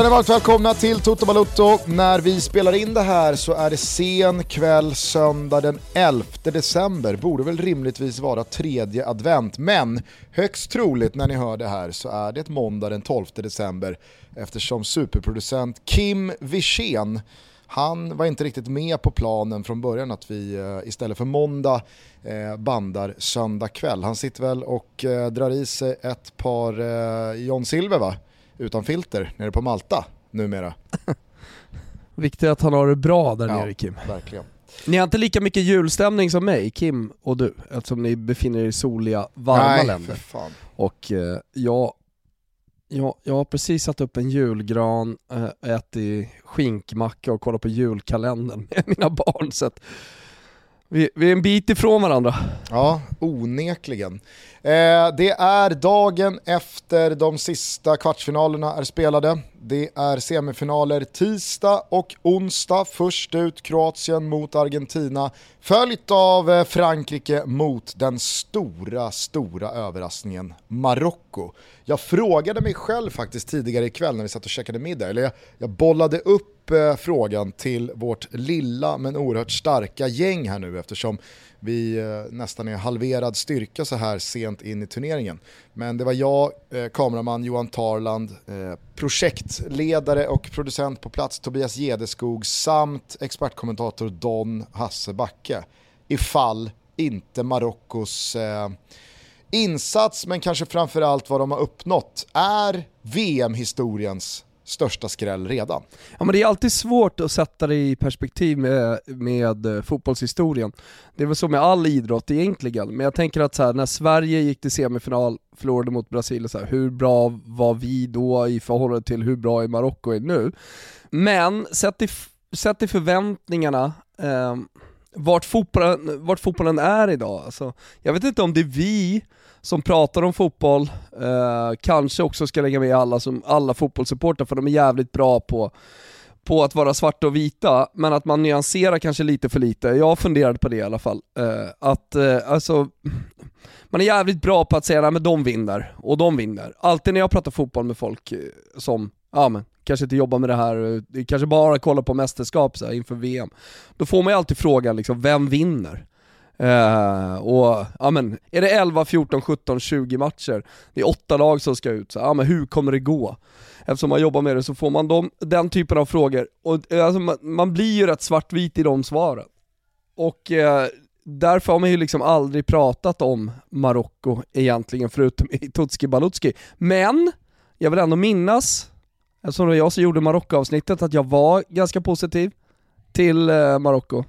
Känner varmt välkomna till Toto Balotto. När vi spelar in det här så är det sen kväll söndag den 11 december. Borde väl rimligtvis vara tredje advent, men högst troligt när ni hör det här så är det måndag den 12 december eftersom superproducent Kim Wirsén han var inte riktigt med på planen från början att vi eh, istället för måndag eh, bandar söndag kväll. Han sitter väl och eh, drar i sig ett par John Silver va? Utan filter nere på Malta numera. Viktigt att han har det bra där ja, nere Kim. Verkligen. Ni har inte lika mycket julstämning som mig, Kim och du, eftersom ni befinner er i soliga, varma Nej, länder. Fan. Och eh, jag, jag, jag har precis satt upp en julgran, äh, ätit skinkmacka och kollat på julkalendern med mina barn. Så att vi, vi är en bit ifrån varandra. Ja, onekligen. Eh, det är dagen efter de sista kvartsfinalerna är spelade. Det är semifinaler tisdag och onsdag. Först ut Kroatien mot Argentina, följt av eh, Frankrike mot den stora, stora överraskningen Marocko. Jag frågade mig själv faktiskt tidigare ikväll när vi satt och käkade middag, eller jag, jag bollade upp eh, frågan till vårt lilla men oerhört starka gäng här nu eftersom vi eh, nästan är halverad styrka så här sent in i turneringen. Men det var jag, eh, kameraman Johan Tarland, eh, projektledare och producent på plats Tobias Gedeskog samt expertkommentator Don Hasse Backe. Ifall inte Marockos insats, men kanske framförallt vad de har uppnått, är VM-historiens största skräll redan. Ja men det är alltid svårt att sätta det i perspektiv med, med eh, fotbollshistorien. Det är väl så med all idrott egentligen, men jag tänker att så här, när Sverige gick till semifinal, förlorade mot Brasilien, så här, hur bra var vi då i förhållande till hur bra Marocko är nu? Men sett i, sett i förväntningarna, eh, vart, fotbollen, vart fotbollen är idag, alltså, jag vet inte om det är vi som pratar om fotboll, eh, kanske också ska lägga med alla, som, alla fotbollssupportrar för de är jävligt bra på på att vara svarta och vita, men att man nyanserar kanske lite för lite. Jag funderade på det i alla fall. Eh, att eh, alltså, man är jävligt bra på att säga att de vinner, och de vinner. Alltid när jag pratar fotboll med folk eh, som, ja men, kanske inte jobbar med det här, eh, kanske bara kollar på mästerskap så här, inför VM. Då får man ju alltid frågan liksom, vem vinner? Uh, och ja men, är det 11, 14, 17, 20 matcher, det är åtta lag som ska ut, så ja men hur kommer det gå? Eftersom man jobbar med det så får man dem, den typen av frågor, och eh, alltså, man, man blir ju rätt svartvit i de svaren. Och uh, därför har man ju liksom aldrig pratat om Marocko egentligen, förutom i Tutski Balutski. Men, jag vill ändå minnas, eftersom det var jag som gjorde Marocko-avsnittet, att jag var ganska positiv till eh, Marocko.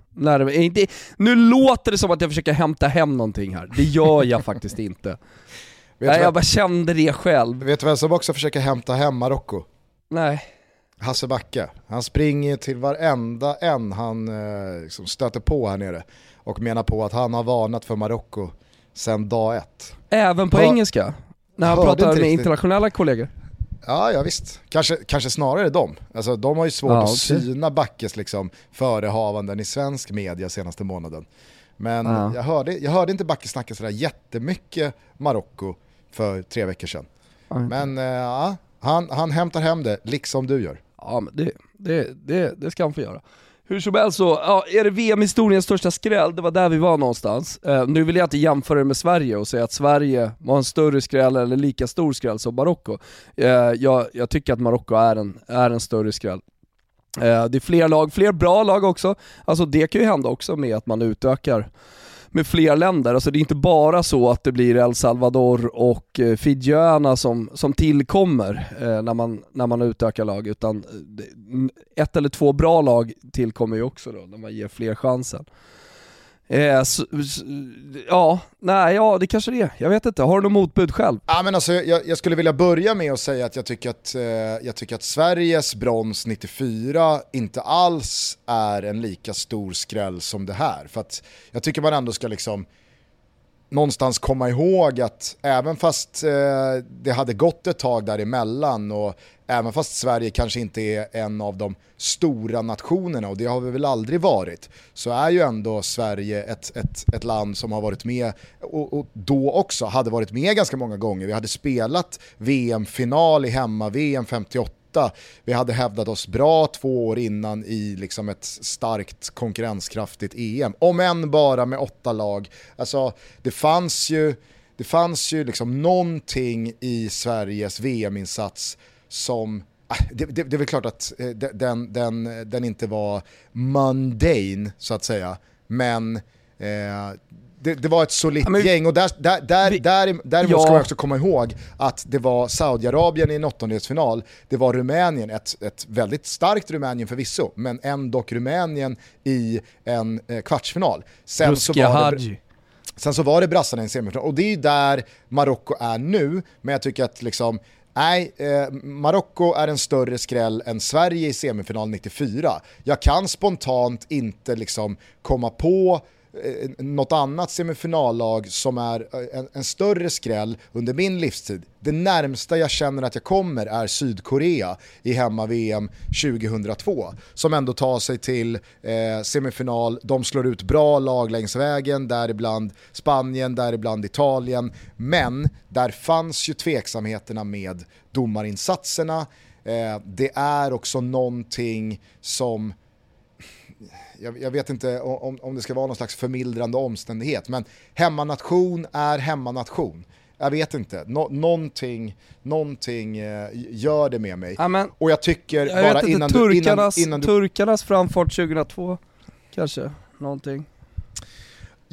Nu låter det som att jag försöker hämta hem någonting här, det gör jag faktiskt inte. Nej, jag bara kände det själv. Vet du vem som också försöker hämta hem Marocko? Nej. Hasse Backe. Han springer till varenda en han eh, liksom stöter på här nere och menar på att han har varnat för Marocko sedan dag ett. Även på Hör, engelska? När han pratar med riktigt. internationella kollegor? Ja, ja visst. Kanske, kanske snarare de. Alltså, de har ju svårt ja, att syna Backes liksom, förehavanden i svensk media senaste månaden. Men ja. jag, hörde, jag hörde inte Backe snacka sådär jättemycket Marocko för tre veckor sedan. Ja, men äh, ja, han, han hämtar hem det, liksom du gör. Ja, men det, det, det, det ska han få göra. Hur som helst så, ja, är det VM-historiens största skräll? Det var där vi var någonstans. Uh, nu vill jag inte jämföra det med Sverige och säga att Sverige var en större skräll eller lika stor skräll som Marocko. Uh, jag, jag, tycker att Marocko är en, är en större skräll. Uh, det är fler lag, fler bra lag också. Alltså det kan ju hända också med att man utökar med fler länder. Alltså det är inte bara så att det blir El Salvador och eh, Fidjöarna som, som tillkommer eh, när, man, när man utökar lag, utan eh, ett eller två bra lag tillkommer ju också då, när man ger fler chansen. Eh, så, ja, nej, ja det kanske det är. Jag vet inte, har du något motbud själv? Ja, men alltså, jag, jag skulle vilja börja med att säga att jag tycker att, eh, jag tycker att Sveriges brons 94 inte alls är en lika stor skräll som det här. För att jag tycker man ändå ska liksom någonstans komma ihåg att även fast eh, det hade gått ett tag däremellan och även fast Sverige kanske inte är en av de stora nationerna och det har vi väl aldrig varit, så är ju ändå Sverige ett, ett, ett land som har varit med och, och då också hade varit med ganska många gånger. Vi hade spelat VM-final i hemma-VM 58 vi hade hävdat oss bra två år innan i liksom ett starkt konkurrenskraftigt EM. Om än bara med åtta lag. Alltså, det fanns ju, det fanns ju liksom någonting i Sveriges VM-insats som äh, det, det, det, är väl klart att eh, den, den, den inte var mundane så att säga, men eh, det, det, var ett solitt ja, gäng och där, där, där, vi, där, däremot ja. ska man också komma ihåg att det var Saudiarabien i en åttondelsfinal, det var Rumänien, ett, ett väldigt starkt Rumänien förvisso, men ändå Rumänien i en eh, kvartsfinal. Sen så, var det, sen så var det brassarna i en semifinal och det är ju där Marocko är nu, men jag tycker att liksom Nej, eh, Marocko är en större skräll än Sverige i semifinal 94. Jag kan spontant inte liksom komma på Eh, eh, något annat semifinallag som är eh, en, en, större skräll under min livstid. Det närmsta jag känner att jag kommer är Sydkorea i hemma-VM 2002 som ändå tar sig till eh, semifinal, de slår ut bra lag längs vägen, däribland Spanien, däribland Italien, men där fanns ju tveksamheterna med domarinsatserna. Eh, det är också någonting som jag, jag, vet inte om, om det ska vara någon slags förmildrande omständighet, men hemmanation är hemmanation. Jag vet inte, Nå någonting, någonting eh, gör det med mig. Ja, och jag tycker jag bara innan, inte, turkarnas, du, innan, innan du... Turkarnas framfart 2002, kanske, någonting.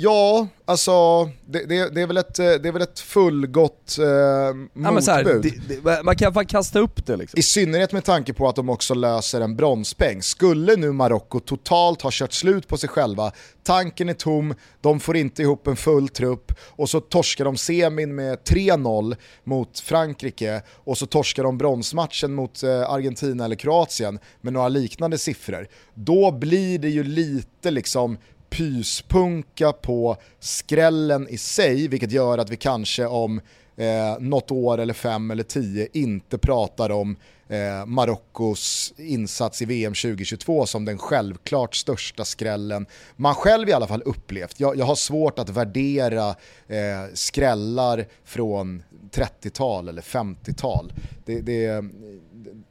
Ja, alltså det, det, det, är väl ett, eh, det är väl ett fullgott eh, motbud. Ja, här, det, man kan fan kasta upp det liksom. I synnerhet med tanke på att de också löser en bronspeng. Skulle nu Marocko totalt ha kört slut på sig själva, tanken är tom, de får inte ihop en full trupp och så torskar de semin med 3-0 mot Frankrike och så torskar de bronsmatchen mot eh, Argentina eller Kroatien med några liknande siffror. Då blir det ju lite liksom pyspunka på skrällen i sig, vilket gör att vi kanske om eh, något år eller fem eller tio inte pratar om eh, Marockos insats i VM 2022 som den självklart största skrällen man själv i alla fall upplevt. Jag, jag har svårt att värdera eh, skrällar från 30-tal eller 50-tal. Det, det,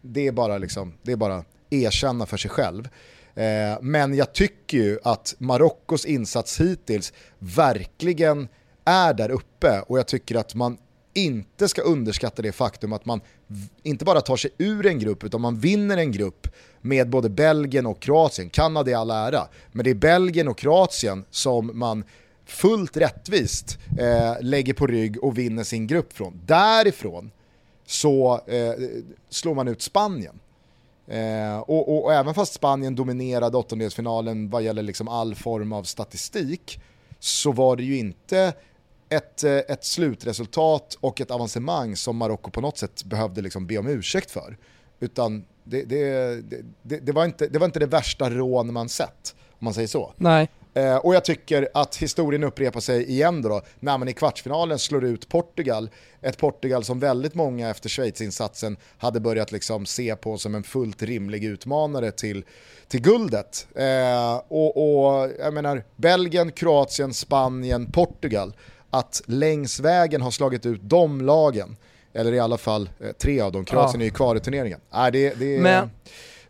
det, är bara liksom, det är bara erkänna för sig själv. Eh, men jag tycker ju att Marockos insats hittills verkligen är där uppe och jag tycker att man inte ska underskatta det faktum att man inte bara tar sig ur en grupp utan man vinner en grupp med både Belgien och Kroatien. Kanada är all ära, men det är Belgien och Kroatien som man fullt rättvist eh, lägger på rygg och vinner sin grupp från. Därifrån så eh, slår man ut Spanien. Eh, och, och, och, även fast Spanien dominerade åttondelsfinalen vad gäller liksom all form av statistik så var det ju inte ett, eh, ett slutresultat och ett avancemang som Marocko på något sätt behövde liksom be om ursäkt för. Utan det, det, det, det, var inte, det var inte det värsta rån man sett, om man säger så. Nej. Eh, och jag tycker att historien upprepar sig igen då, när man i kvartsfinalen slår ut Portugal. Ett Portugal som väldigt många efter Schweiz-insatsen hade börjat liksom se på som en fullt rimlig utmanare till, till guldet. Eh, och, och jag menar, Belgien, Kroatien, Spanien, Portugal. Att längs vägen ha slagit ut de lagen, eller i alla fall eh, tre av dem, Kroatien ja. är ju kvar i turneringen. Äh, det, det, Men...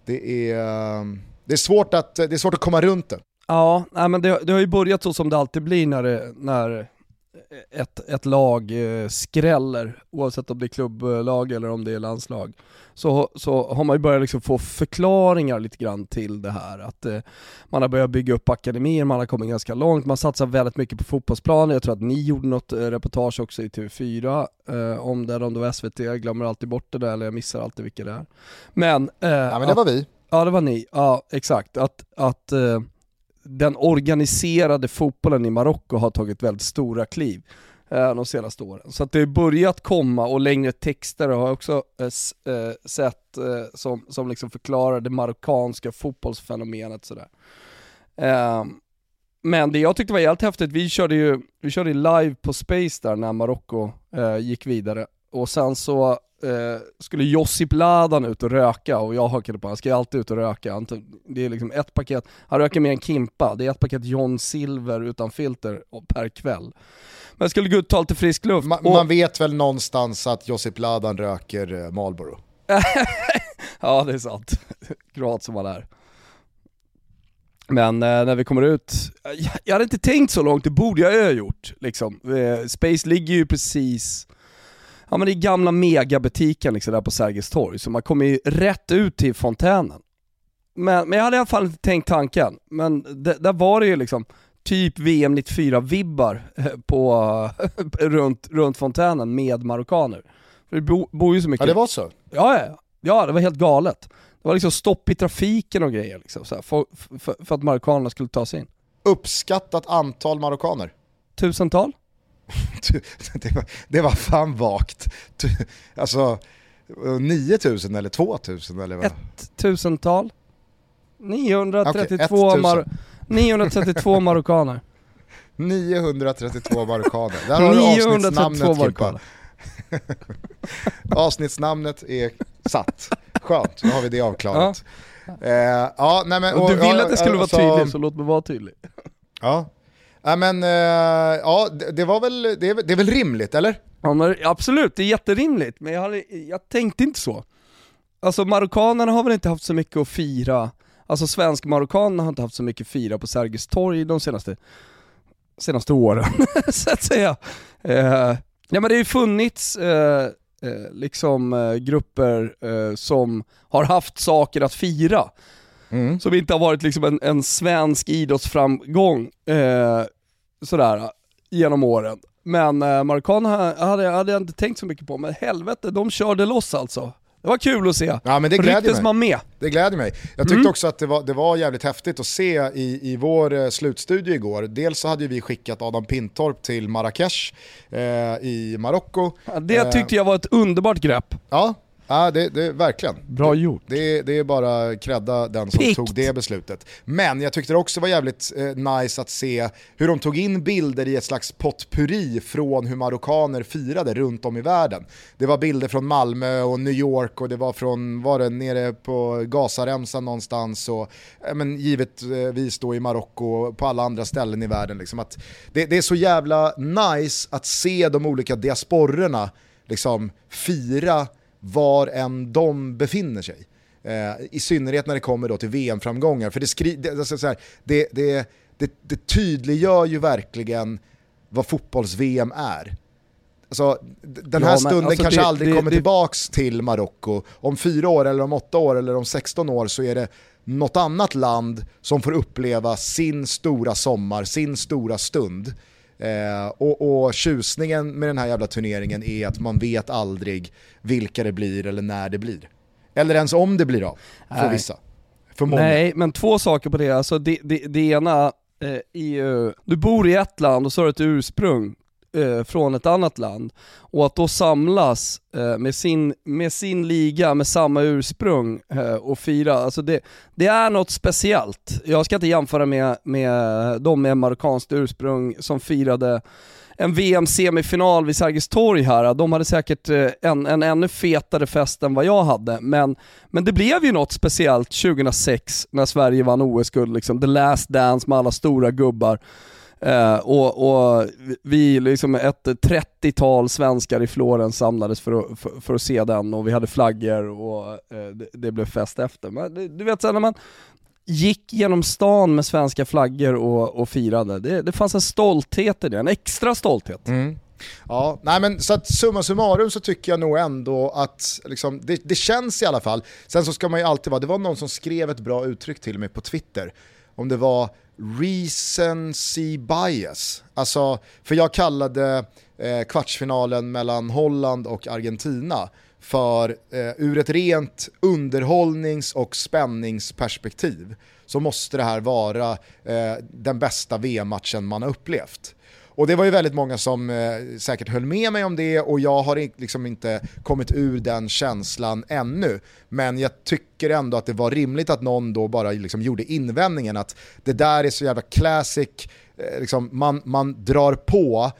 det, är, eh, det, är svårt att, det är svårt att komma runt det. Ja, nej, men det, det, har ju börjat så som det alltid blir när, det, när ett, ett lag eh, skräller, oavsett om det är klubblag eller om det är landslag. Så, så har man ju börjat liksom få förklaringar lite grann till det här. Att eh, man har börjat bygga upp akademier, man har kommit ganska långt, man satsar väldigt mycket på fotbollsplanen. Jag tror att ni gjorde något eh, reportage också i TV4 eh, om det, om det var SVT, jag glömmer alltid bort det där, eller jag missar alltid vilka det är. Men... Eh, ja men det var vi. Ja det var ni, ja exakt. Att, att den organiserade fotbollen i Marocko har tagit väldigt stora kliv eh, de senaste åren. Så att det har börjat komma, och längre texter har jag också eh, eh, sett eh, som, som liksom förklarar det marockanska fotbollsfenomenet sådär. Eh, Men det jag tyckte var helt häftigt, vi körde ju vi körde live på Space där när Marocko eh, gick vidare. Och sen så eh, skulle Josip Ladan ut och röka och jag hakade på, han ska ju alltid ut och röka. Det är liksom ett paket, han röker med en Kimpa, det är ett paket John Silver utan filter per kväll. Men jag skulle gå ut och ta lite frisk luft. Ma och... Man vet väl någonstans att Josip Ladan röker eh, Marlboro? ja det är sant, kroat som han är. Men eh, när vi kommer ut, jag, jag hade inte tänkt så långt, det borde jag ha gjort. Liksom. Eh, Space ligger ju precis, ja men det är gamla megabutiken liksom där på Sergels torg, så man kommer ju rätt ut till fontänen. Men, men jag hade i alla fall inte tänkt tanken, men där var det ju liksom typ VM 94-vibbar eh, på, runt, runt fontänen med marockaner. För det bor, bor ju så mycket. Ja det var så? Ja, ja, ja det var helt galet. Det var liksom stopp i trafiken och grejer liksom, här, för, för, för, att marockanerna skulle ta sig in. Uppskattat antal marockaner? Tusental? det, var, det var fan vagt. Alltså 9000 eller 2000 eller vad? Ett tusental? 932, okay, mar 932 marockaner. 932 marockaner. Där har du avsnittsnamnet Kimpa. Avsnittsnamnet är satt. Skönt, nu har vi det avklarat. Ja. Eh, ja, nej, men, och, du vill att det skulle alltså, vara tydlig, så låt mig vara tydlig. Ja, ja men eh, ja, det, det, var väl, det, är, det är väl rimligt, eller? Ja, men, absolut, det är jätterimligt, men jag, hade, jag tänkte inte så. Alltså marockanerna har väl inte haft så mycket att fira, alltså svensk-marockanerna har inte haft så mycket att fira på Sergels torg de senaste, senaste åren, så att säga. Eh, ja men det har ju funnits eh, eh, liksom eh, grupper eh, som har haft saker att fira. Mm. Som inte har varit liksom en, en svensk idrottsframgång eh, sådär genom åren. Men eh, marockanerna hade, hade jag inte tänkt så mycket på, men helvete, de körde loss alltså. Det var kul att se. Ja, men det gläder mig. man med. Det gläder mig. Jag tyckte mm. också att det var, det var jävligt häftigt att se i, i vår eh, slutstudie igår. Dels så hade vi skickat Adam Pintorp till Marrakesh eh, i Marocko. Ja, det tyckte jag var ett underbart grepp. Ja, Ja, det, det, verkligen. Bra gjort. Det, det är bara credda den som Pikt. tog det beslutet. Men jag tyckte det också var jävligt eh, nice att se hur de tog in bilder i ett slags potpurri från hur marockaner firade runt om i världen. Det var bilder från Malmö och New York och det var från, var det nere på Gazaremsan någonstans och eh, men givetvis då i Marocko och på alla andra ställen i världen. Liksom att det, det är så jävla nice att se de olika diasporerna liksom fira var än de befinner sig. Eh, I synnerhet när det kommer då till VM-framgångar. För det, skri det, alltså så här, det, det, det, det tydliggör ju verkligen vad fotbolls-VM är. Alltså, den här ja, stunden alltså kanske det, aldrig det, kommer det, tillbaks till Marocko. Om fyra år, eller om åtta år, eller om 16 år så är det något annat land som får uppleva sin stora sommar, sin stora stund. Eh, och, och tjusningen med den här jävla turneringen är att man vet aldrig vilka det blir eller när det blir. Eller ens om det blir av, för Nej. vissa. För många. Nej, men två saker på det. Alltså det, det, det ena eh, är ju, du bor i ett land och så har du ett ursprung Eh, från ett annat land. Och att då samlas eh, med, sin, med sin liga, med samma ursprung eh, och fira, alltså det, det är något speciellt. Jag ska inte jämföra med, med de med marockanskt ursprung som firade en VM-semifinal vid Sergels torg här, de hade säkert eh, en, en ännu fetare fest än vad jag hade, men, men det blev ju något speciellt 2006 när Sverige vann OS-guld, liksom, the last dance med alla stora gubbar. Eh, och, och, vi, liksom ett 30-tal svenskar i Florens samlades för att, för, för, att se den och vi hade flaggor och eh, det, det, blev fest efter. Men det, du vet, så när man gick genom stan med svenska flaggor och, och firade, det, det fanns en stolthet i det, en extra stolthet. Mm. Ja, nej men så att summa summarum så tycker jag nog ändå att liksom, det, det, känns i alla fall. Sen så ska man ju alltid vara, det var någon som skrev ett bra uttryck till mig på Twitter, om det var recency bias. Alltså, för jag kallade eh, kvartsfinalen mellan Holland och Argentina för eh, ur ett rent underhållnings och spänningsperspektiv så måste det här vara eh, den bästa VM-matchen man har upplevt. Och det var ju väldigt många som eh, säkert höll med mig om det och jag har liksom inte kommit ur den känslan ännu. Men jag tycker ändå att det var rimligt att någon då bara liksom gjorde invändningen att det där är så jävla classic, eh, liksom, man, man drar på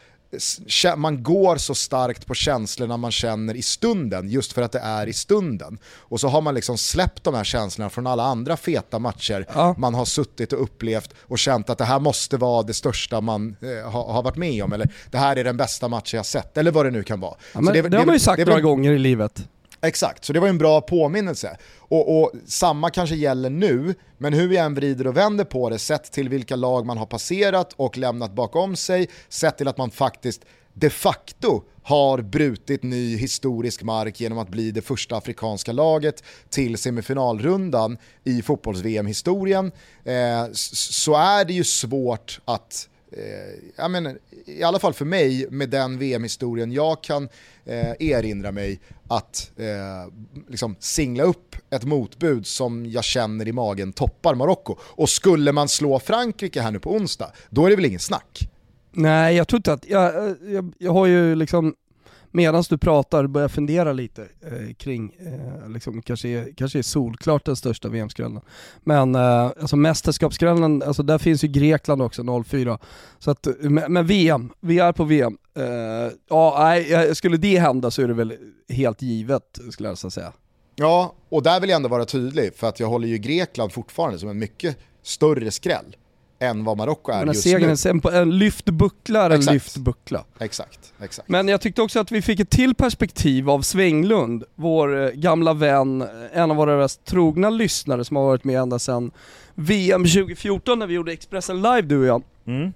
man går så starkt på känslorna man känner i stunden, just för att det är i stunden. Och så har man liksom släppt de här känslorna från alla andra feta matcher ja. man har suttit och upplevt och känt att det här måste vara det största man eh, har, har, varit med om, eller det här är den bästa matchen jag sett, eller vad det nu kan vara. Ja, det, det, det, har man ju sagt några gånger i livet. Exakt, så det var en bra påminnelse. Och, och, samma kanske gäller nu, men hur vi än vrider och vänder på det, sett till vilka lag man har passerat och lämnat bakom sig, sett till att man faktiskt de facto har brutit ny historisk mark genom att bli det första afrikanska laget till semifinalrundan i fotbolls-VM-historien, eh, så är det ju svårt att eh, jag menar, i alla fall för mig, med den VM-historien jag kan eh, erinra mig, att eh, liksom singla upp ett motbud som jag känner i magen toppar Marocko. Och skulle man slå Frankrike här nu på onsdag, då är det väl ingen snack? Nej, jag tror inte att, jag, jag, jag har ju liksom medan du pratar börja fundera lite eh, kring, eh, liksom, kanske, är, kanske är solklart den största VM-skrällen. Men eh, alltså mästerskapsskrällen, alltså där finns ju Grekland också 04. Så att, eh, men, men VM, vi är på VM. Eh, ja, nej, eh, skulle det hända så är det väl helt givet skulle jag säga. Ja, och där vill jag ändå vara tydlig, för att jag håller ju Grekland fortfarande som en mycket större skräll än vad Marocko är just nu. En, en lyft buckla är en lyft buckla. Exakt, exakt. Men jag tyckte också att vi fick ett till perspektiv av Svänglund, vår eh, gamla vän, en av våra mest trogna lyssnare som har varit med ända sedan VM 2014 när vi gjorde Expressen live du och jag. Mm.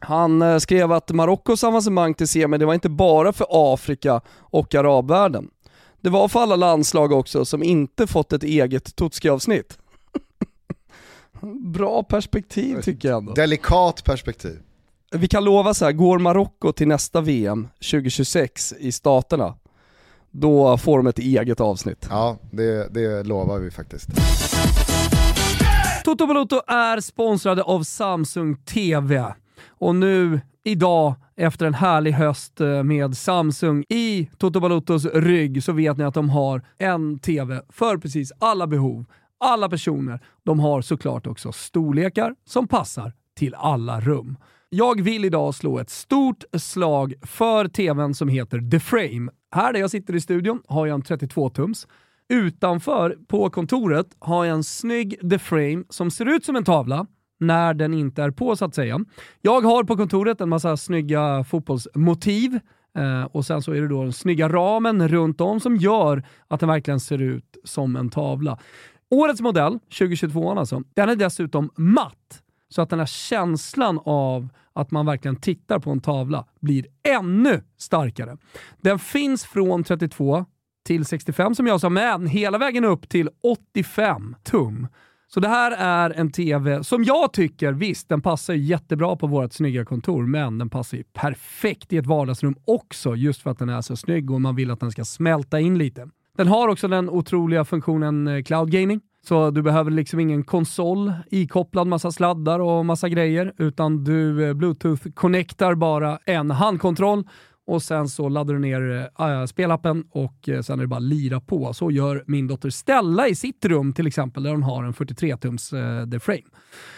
Han eh, skrev att Marockos avancemang till semi, det var inte bara för Afrika och arabvärlden. Det var för alla landslag också som inte fått ett eget Tutski-avsnitt. Bra perspektiv tycker jag ändå. Delikat perspektiv. Vi kan lova så här, går Marocko till nästa VM 2026 i staterna, då får de ett eget avsnitt. Ja, det, det lovar vi faktiskt. Toto Balotto är sponsrade av Samsung TV. Och nu, idag, efter en härlig höst eh, med Samsung i Toto Balottos rygg så vet ni att de har en TV för precis alla behov alla personer. De har såklart också storlekar som passar till alla rum. Jag vill idag slå ett stort slag för tvn som heter The Frame. Här där jag sitter i studion har jag en 32-tums. Utanför, på kontoret, har jag en snygg The Frame som ser ut som en tavla när den inte är på så att säga. Jag har på kontoret en massa snygga fotbollsmotiv eh, och sen så är det då den snygga ramen runt om som gör att den verkligen ser ut som en tavla. Årets modell, 2022 alltså, den är dessutom matt. Så att den här känslan av att man verkligen tittar på en tavla blir ännu starkare. Den finns från 32 till 65 som jag sa, men hela vägen upp till 85 tum. Så det här är en TV som jag tycker, visst den passar jättebra på vårt snygga kontor, men den passar ju perfekt i ett vardagsrum också, just för att den är så snygg och man vill att den ska smälta in lite. Den har också den otroliga funktionen eh, cloud gaming. Så du behöver liksom ingen konsol ikopplad massa sladdar och massa grejer, utan du eh, bluetooth-connectar bara en handkontroll och sen så laddar du ner äh, spelappen och äh, sen är det bara lira på. Så gör min dotter Stella i sitt rum till exempel, där hon har en 43-tums äh, The Frame.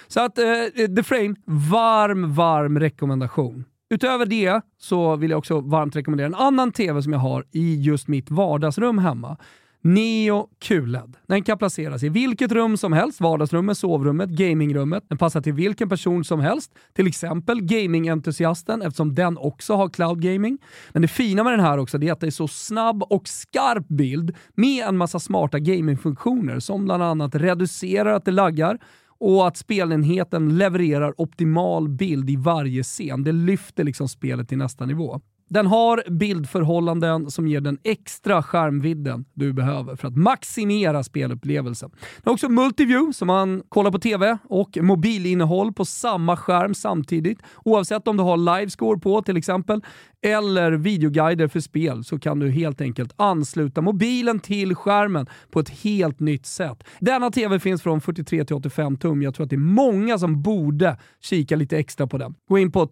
Så att äh, The Frame, varm, varm rekommendation. Utöver det så vill jag också varmt rekommendera en annan TV som jag har i just mitt vardagsrum hemma. Neo QLED. Den kan placeras i vilket rum som helst, vardagsrummet, sovrummet, gamingrummet. Den passar till vilken person som helst, till exempel gamingentusiasten eftersom den också har cloud gaming. Men det fina med den här också är att det är så snabb och skarp bild med en massa smarta gamingfunktioner som bland annat reducerar att det laggar, och att spelenheten levererar optimal bild i varje scen. Det lyfter liksom spelet till nästa nivå. Den har bildförhållanden som ger den extra skärmvidden du behöver för att maximera spelupplevelsen. Den har också multiview så man kollar på TV och mobilinnehåll på samma skärm samtidigt. Oavsett om du har livescore på till exempel eller videoguider för spel så kan du helt enkelt ansluta mobilen till skärmen på ett helt nytt sätt. Denna TV finns från 43 till 85 tum. Jag tror att det är många som borde kika lite extra på den. Gå in på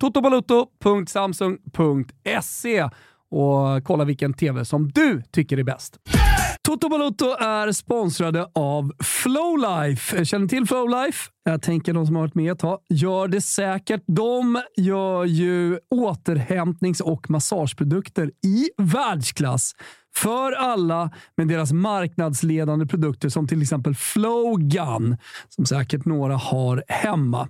Se och kolla vilken TV som du tycker är bäst. Toto Balotto är sponsrade av Flowlife. Känner till Flowlife? Jag tänker de som har varit med ett tag gör det säkert. De gör ju återhämtnings och massageprodukter i världsklass för alla med deras marknadsledande produkter som till exempel Flowgun, som säkert några har hemma.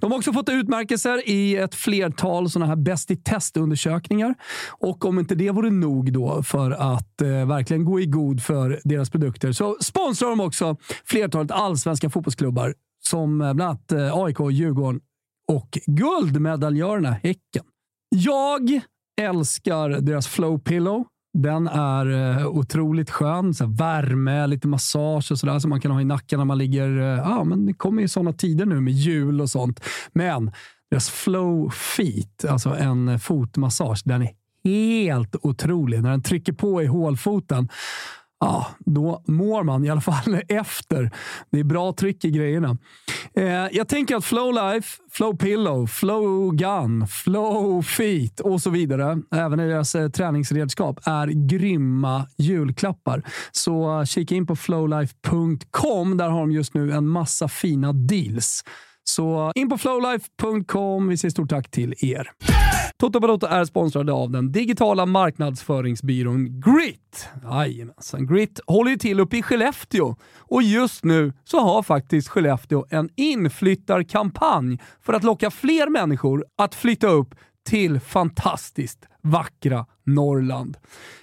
De har också fått utmärkelser i ett flertal sådana här bäst i testundersökningar. Och om inte det vore nog då för att eh, verkligen gå i god för deras produkter så sponsrar de också flertalet allsvenska fotbollsklubbar som eh, bland annat eh, AIK, Djurgården och guldmedaljörerna Häcken. Jag älskar deras Flow Pillow. Den är eh, otroligt skön. Så värme, lite massage och sådär som man kan ha i nacken när man ligger... Eh, ja, men det kommer ju sådana tider nu med jul och sånt. Men deras Flow Feet, alltså en fotmassage, den är helt otrolig. När den trycker på i hålfoten ja, då mår man i alla fall efter. Det är bra tryck i grejerna. Eh, jag tänker att Flow Life, Flow Pillow, Flow Gun, Flow Feet och så vidare, även i deras eh, träningsredskap, är grymma julklappar. Så eh, kika in på flowlife.com. Där har de just nu en massa fina deals. Så in på flowlife.com. Vi säger stort tack till er. Toto Balotto är sponsrade av den digitala marknadsföringsbyrån Grit. Jajamensan, Grit håller ju till uppe i Skellefteå och just nu så har faktiskt Skellefteå en inflyttarkampanj för att locka fler människor att flytta upp till fantastiskt vackra Norrland.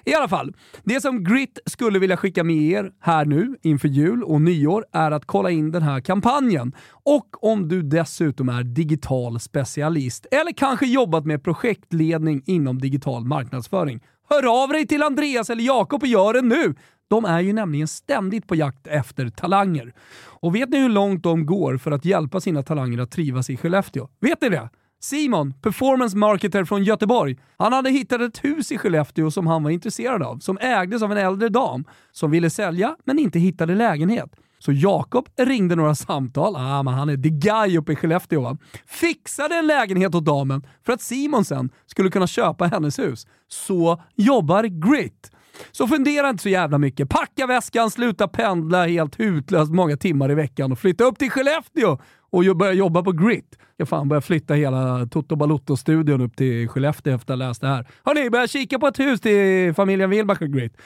I alla fall, det som Grit skulle vilja skicka med er här nu inför jul och nyår är att kolla in den här kampanjen. Och om du dessutom är digital specialist eller kanske jobbat med projektledning inom digital marknadsföring. Hör av dig till Andreas eller Jakob och gör det nu! De är ju nämligen ständigt på jakt efter talanger. Och vet ni hur långt de går för att hjälpa sina talanger att trivas i Skellefteå? Vet ni det? Simon, performance marketer från Göteborg, han hade hittat ett hus i Skellefteå som han var intresserad av, som ägdes av en äldre dam som ville sälja men inte hittade lägenhet. Så Jakob ringde några samtal, ah, men han är the guy uppe i Skellefteå va? Fixade en lägenhet åt damen för att Simon sen skulle kunna köpa hennes hus. Så jobbar Grit. Så fundera inte så jävla mycket. Packa väskan, sluta pendla helt hutlöst många timmar i veckan och flytta upp till Skellefteå och börja jobba på Grit. Jag fan börja flytta hela Toto Balotto-studion upp till Skellefteå efter att ha läst det här. Hörni, börja kika på ett hus till familjen Wilbach och Grit.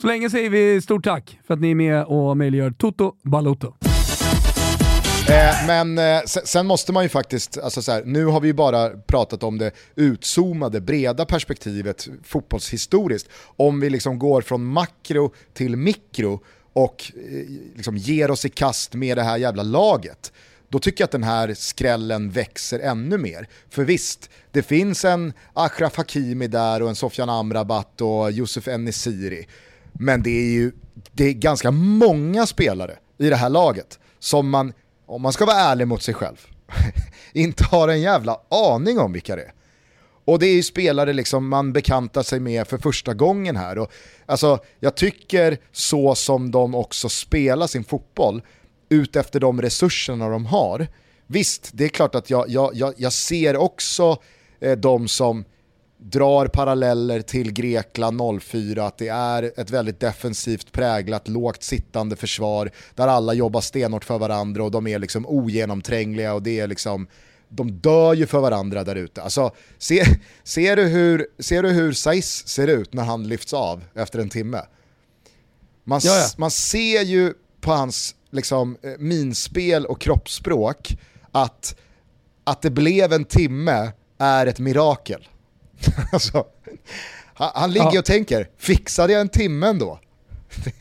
Så länge säger vi stort tack för att ni är med och möjliggör Toto Balotto. Eh, men eh, sen, måste man ju faktiskt, alltså så här, nu har vi ju bara pratat om det utzoomade, breda perspektivet fotbollshistoriskt. Om vi liksom går från makro till mikro och eh, liksom ger oss i kast med det här jävla laget då tycker jag att den här skrällen växer ännu mer. För visst, det finns en Achraf Hakimi där och en Sofian Amrabat och Yusuf Enesiri. Men det är ju det är ganska många spelare i det här laget som man, om man ska vara ärlig mot sig själv, inte har en jävla aning om vilka det är. Och det är ju spelare liksom man bekantar sig med för första gången här. Och, alltså, jag tycker så som de också spelar sin fotboll, ut efter de resurserna de har. Visst, det är klart att jag, jag, jag, jag ser också eh, de som drar paralleller till Grekland 04, att det är ett väldigt defensivt präglat, lågt sittande försvar där alla jobbar stenhårt för varandra och de är liksom ogenomträngliga och det är liksom de dör ju för varandra där ute. Alltså, se, ser, du hur, ser du hur Saiz ser ut när han lyfts av efter en timme? Man, man ser ju på hans liksom, eh, minspel och kroppsspråk att, att det blev en timme är ett mirakel. alltså, han, han ligger ja. och tänker, fixade jag en timme ändå?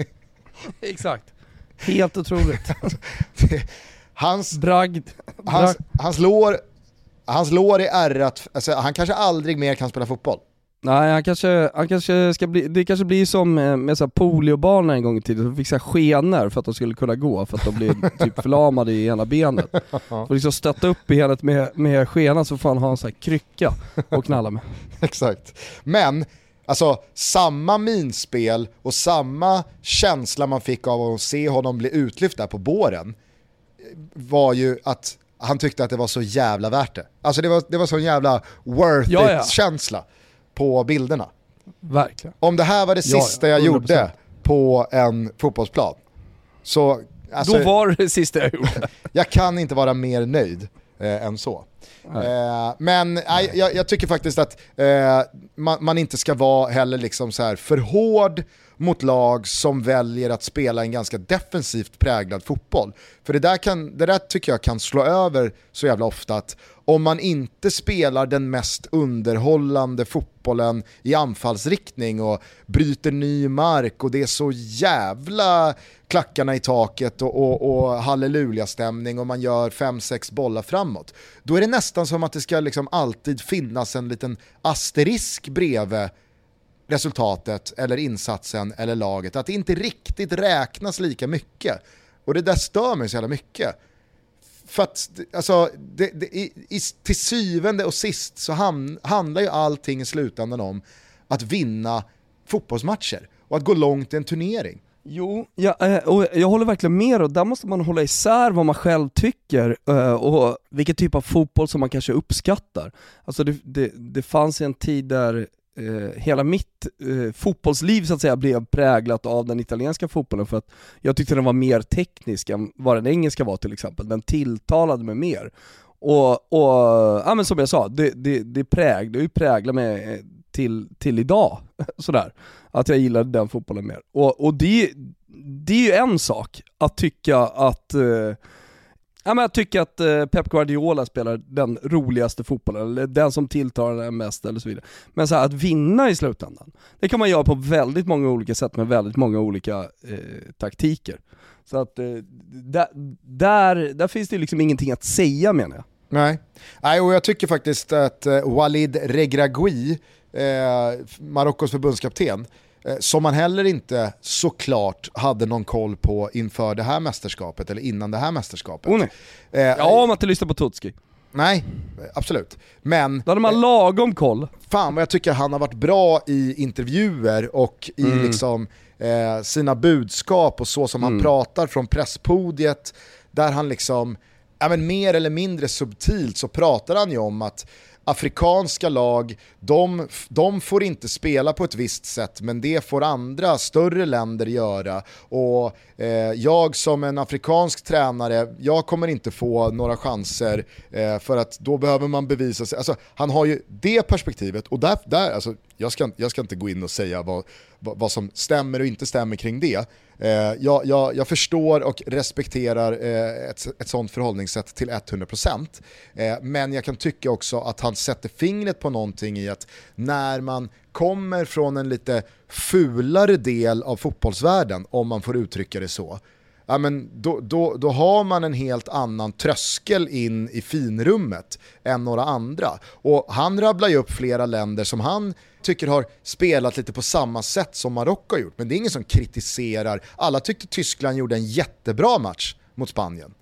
Exakt. Helt otroligt. hans, Bragd. Hans, hans, lår, hans lår är ärrat, alltså, han kanske aldrig mer kan spela fotboll. Nej, han kanske, han kanske ska bli, det kanske blir som med, med så här poliobarn en gång i tiden, som fick så skenor för att de skulle kunna gå, för att de blev typ förlamade i ena benet. Och liksom stötta upp benet med, med skenan så får han ha en sån här krycka och knalla med. Exakt. Men, alltså samma minspel och samma känsla man fick av att se honom bli utlyft där på båren var ju att han tyckte att det var så jävla värt det. Alltså det var, det var så jävla worth Ja, ja. På bilderna. Verkligen. Om det här var det sista ja, jag 100%. gjorde på en fotbollsplan, så alltså, Då var det det sista jag gjorde. jag kan inte vara mer nöjd eh, än så. Eh, men nej, jag, jag tycker faktiskt att eh, man, man inte ska vara heller liksom så här för hård mot lag som väljer att spela en ganska defensivt präglad fotboll. För det där, kan, det där tycker jag kan slå över så jävla ofta att om man inte spelar den mest underhållande fotbollen i anfallsriktning och bryter ny mark och det är så jävla klackarna i taket och, och, och halleluja-stämning och man gör 5-6 bollar framåt. Då är det nästan som att det ska liksom alltid finnas en liten asterisk bredvid resultatet eller insatsen eller laget. Att det inte riktigt räknas lika mycket. Och det där stör mig så jävla mycket. För att alltså, det, det, i, i, till syvende och sist så ham, handlar ju allting i slutändan om att vinna fotbollsmatcher och att gå långt i en turnering. Jo, ja, eh, och jag håller verkligen med och där måste man hålla isär vad man själv tycker eh, och vilken typ av fotboll som man kanske uppskattar. Alltså det, det, det fanns en tid där eh, hela mitt eh, fotbollsliv så att säga blev präglat av den italienska fotbollen för att jag tyckte den var mer teknisk än vad den engelska var till exempel. Den tilltalade mig mer. Och, och ja men som jag sa, det, det, det, präg, det har ju präglat mig eh, till, till idag. Sådär. Att jag gillade den fotbollen mer. Och, och det, det är ju en sak att tycka att eh, Ja, men jag tycker att eh, Pep Guardiola spelar den roligaste fotbollen, eller den som tilltalar en mest eller så vidare. Men så här, att vinna i slutändan, det kan man göra på väldigt många olika sätt med väldigt många olika eh, taktiker. Så att eh, där, där, där finns det liksom ingenting att säga menar jag. Nej, Nej och jag tycker faktiskt att eh, Walid Regragui, eh, Marockos förbundskapten, eh, som man heller inte såklart hade någon koll på inför det här mästerskapet eller innan det här mästerskapet. Oh, nej. Eh, Ja, om man inte lyssnar på Tutski. Nej, absolut. Men Då hade man lagom koll. fan vad jag tycker han har varit bra i intervjuer och i Mm. liksom, eh, sina budskap och så som han pratar från presspodiet. Där han liksom, ja, men mer eller mindre subtilt så pratar han ju om att afrikanska lag, de, de får inte spela på ett visst sätt men det får andra större länder göra. Och eh, jag som en afrikansk tränare, jag kommer inte få några chanser eh, för att då behöver man bevisa sig. Alltså, han har ju det perspektivet och där, där alltså, jag, ska, jag ska inte gå in och säga vad, vad, vad som stämmer och inte stämmer kring det. Eh, jag, jag, jag förstår och respekterar eh, ett, ett sånt förhållningssätt till 100%. Eh, men jag kan tycka också att han sätter fingret på någonting i att när man kommer från en lite fulare del av fotbollsvärlden, om man får uttrycka det så, ja, men då, då, då har man en helt annan tröskel in i finrummet än några andra. Och han rabblar ju upp flera länder som han tycker har spelat lite på samma sätt som Marocko har gjort. Men det är ingen som kritiserar. Alla tyckte Tyskland gjorde en jättebra match mot Spanien.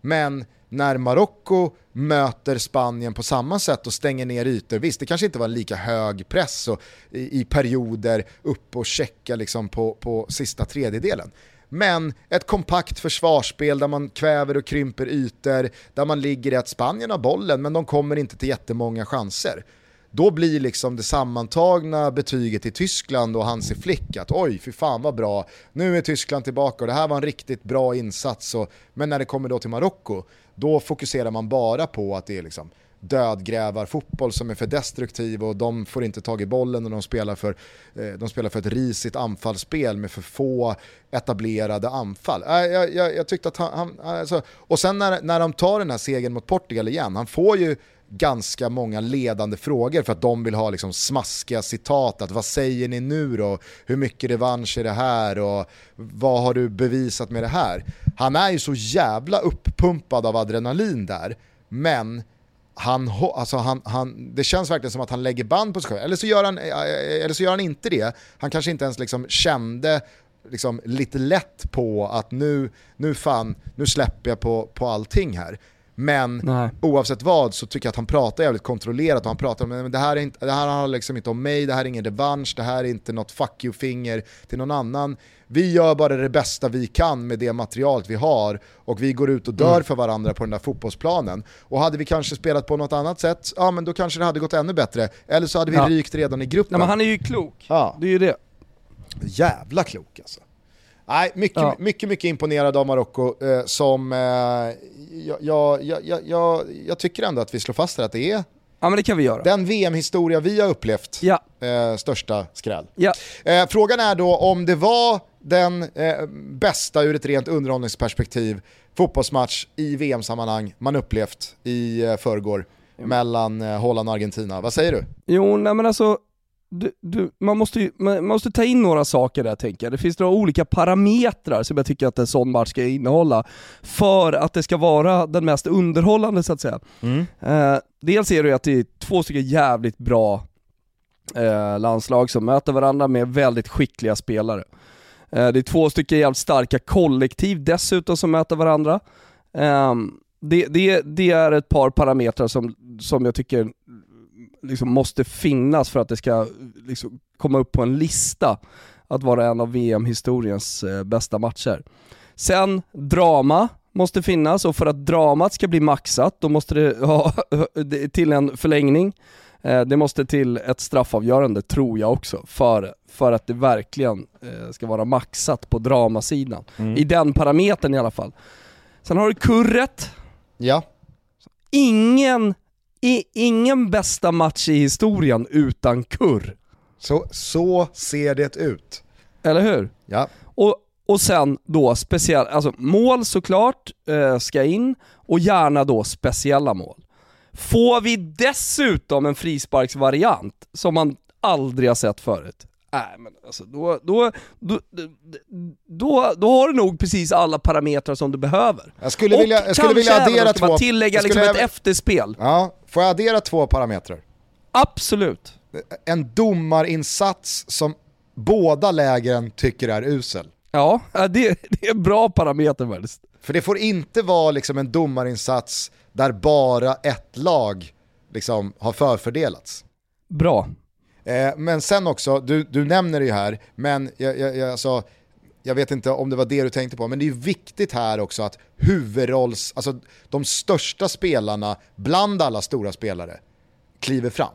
Men när Marocko möter Spanien på samma sätt och stänger ner ytor, visst det kanske inte var lika hög press och i, i perioder upp och checka liksom på, på sista tredjedelen. Men ett kompakt försvarsspel där man kväver och krymper ytor, där man ligger i att Spanien har bollen men de kommer inte till jättemånga chanser. Då blir liksom det sammantagna betyget i Tyskland och Hansi Flick att oj, fy fan vad bra, nu är Tyskland tillbaka och det här var en riktigt bra insats. Och, men när det kommer då till Marocko, då fokuserar man bara på att det är liksom dödgrävarfotboll som är för destruktiv och de får inte tag i bollen och de spelar för, eh, de spelar för ett risigt anfallsspel med för få etablerade anfall. Äh, jag, jag, jag tyckte att han, han alltså, och sen när, när de tar den här segern mot Portugal igen, han får ju ganska många ledande frågor för att de vill ha liksom smaskiga citat. Att vad säger ni nu då? Hur mycket revansch är det här? Och vad har du bevisat med det här? Han är ju så jävla uppumpad av adrenalin där, men han, alltså han, han, det känns verkligen som att han lägger band på sig själv. Eller så gör han, eh, eller så gör han inte det. Han kanske inte ens liksom kände liksom lite lätt på att nu, nu fan, nu släpper jag på, på allting här. Men Nej. oavsett vad så tycker jag att han pratar jävligt kontrollerat och han pratar om det här, är inte, det här handlar liksom inte om mig, det här är ingen revansch, det här är inte något fuck you-finger till någon annan. Vi gör bara det bästa vi kan med det materialet vi har och vi går ut och dör mm. för varandra på den där fotbollsplanen. Och hade vi kanske spelat på något annat sätt, ja men då kanske det hade gått ännu bättre. Eller så hade vi ja. rykt redan i gruppen. Nej, men han är ju klok, ja. det är ju det. Jävla klok alltså. Nej, mycket, ja. mycket, mycket imponerad av Marocko eh, som eh, jag, jag, jag, jag, jag tycker ändå att vi slår fast att det är Ja men det kan vi göra. Den VM-historia vi har upplevt, ja. eh, största skräll. Ja. Eh, frågan är då om det var den eh, bästa ur ett rent underhållningsperspektiv fotbollsmatch i VM-sammanhang man upplevt i eh, förrgår mellan eh, Holland och Argentina. Vad säger du? Jo, nej men alltså du, du, man, måste ju, man måste ta in några saker där tänker jag. Det finns några olika parametrar som jag tycker att en sån match ska innehålla för att det ska vara den mest underhållande så att säga. Mm. Eh, dels är det ju att det är två stycken jävligt bra eh, landslag som möter varandra med väldigt skickliga spelare. Eh, det är två stycken jävligt starka kollektiv dessutom som möter varandra. Eh, det, det, det, är ett par parametrar som, som jag tycker liksom måste finnas för att det ska liksom komma upp på en lista att vara en av VM-historiens eh, bästa matcher. Sen drama måste finnas och för att dramat ska bli maxat då måste det ha till en förlängning. Eh, det måste till ett straffavgörande tror jag också för, för att det verkligen eh, ska vara maxat på dramasidan. Mm. I den parametern i alla fall. Sen har du kurret. Ja. Ingen i, ingen bästa match i historien utan kurr. Så, så ser det ut. Eller hur? Ja. Och, och sen då speciellt, alltså mål såklart eh, ska in och gärna då speciella mål. Får vi dessutom en frisparksvariant som man aldrig har sett förut, Nej men alltså då, då, då, då, då har du nog precis alla parametrar som du behöver. Jag skulle vilja, jag skulle vilja addera två... tillägga liksom ett efterspel. Ja, får jag addera två parametrar? Absolut. En domarinsats som båda lägren tycker är usel. Ja, det, det är en bra parameter faktiskt. För det får inte vara liksom en domarinsats där bara ett lag liksom har förfördelats. Bra, Eh, men sen också, du, du nämner det ju här, men jag, jag, jag, alltså, jag vet inte om det var det du tänkte på, men det är viktigt här också att huvudrolls, alltså de största spelarna bland alla stora spelare kliver fram.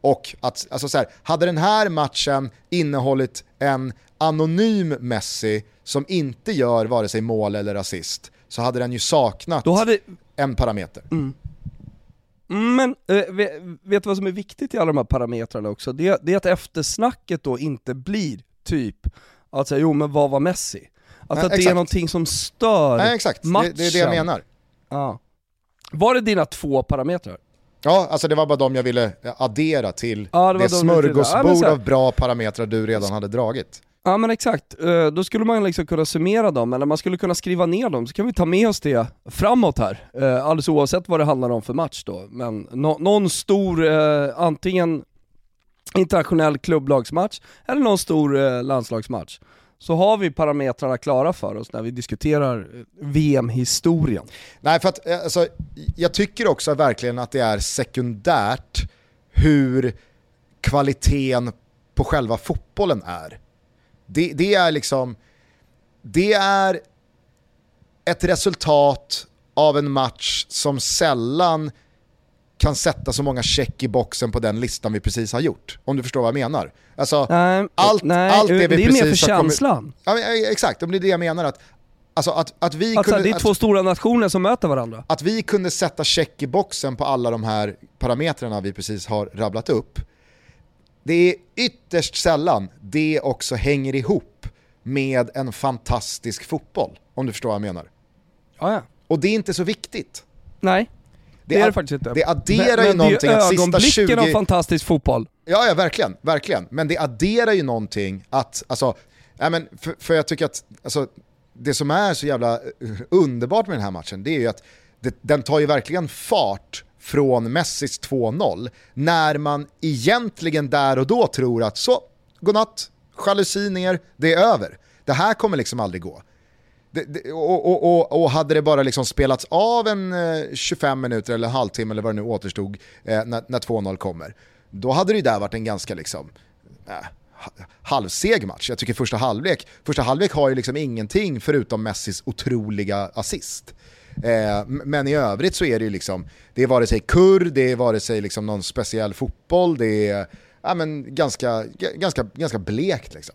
Och att, alltså så här, hade den här matchen innehållit en anonym Messi som inte gör vare sig mål eller assist, så hade den ju saknat hade... en parameter. Mm. Men äh, vet du vad som är viktigt i alla de här parametrarna också? Det, det är att eftersnacket då inte blir typ att säga jo men vad var Messi? Alltså att exakt. det är någonting som stör Nej, exakt. matchen. Det, det är det jag menar. Ja. Var det dina två parametrar? Ja, alltså det var bara de jag ville addera till ja, det, det smörgåsbord ja, av bra parametrar du redan hade dragit. Ja men exakt, eh, då skulle man liksom kunna summera dem, eller man skulle kunna skriva ner dem, så kan vi ta med oss det framåt här. Eh, alldeles oavsett vad det handlar om för match då. Men någon stor, eh, antingen internationell klubblagsmatch, eller någon stor landslagsmatch. Så har vi parametrarna klara för oss när vi diskuterar VM-historien. Nej, för att alltså, jag tycker också verkligen att det är sekundärt hur kvaliteten på själva fotbollen är. Det, det är liksom, det är ett resultat av en match som sällan kan sätta så många check i boxen på den listan vi precis har gjort. Om du förstår vad jag menar. Alltså, nej, allt, nej, allt det vi det är mer för känslan. Kommit, ja, exakt, det är det jag menar. Att, alltså, att, att vi alltså, kunde, det är två stora nationer som möter varandra. Att vi kunde sätta check i boxen på alla de här parametrarna vi precis har rabblat upp, det är ytterst sällan det också hänger ihop med en fantastisk fotboll, om du förstår vad jag menar. Ja, ja. Och det är inte så viktigt. Nej, det, det är det faktiskt inte. Det adderar men, ju men någonting att sista 20... Det är av fantastisk fotboll. Ja, ja verkligen, verkligen. Men det adderar ju någonting att, alltså, ja, men för, för jag tycker att, alltså, det som är så jävla underbart med den här matchen, det är ju att det, den tar ju verkligen fart från Messis 2-0 när man egentligen där och då tror att så, godnatt, jalusi ner, det är över. Det här kommer liksom aldrig gå. Det, det, och, och, och, och, hade det bara liksom spelats av en eh, 25 minuter eller en halvtimme eller vad det nu återstod eh, när, när 2-0 kommer, då hade det ju där varit en ganska liksom, eh, halvseg match. Jag tycker första halvlek, första halvlek har ju liksom ingenting förutom Messis otroliga assist. Eh, men i övrigt så är det ju liksom, det är vare sig kurr, det är vare sig liksom någon speciell fotboll, det är ja, men ganska, ganska, ganska blekt liksom.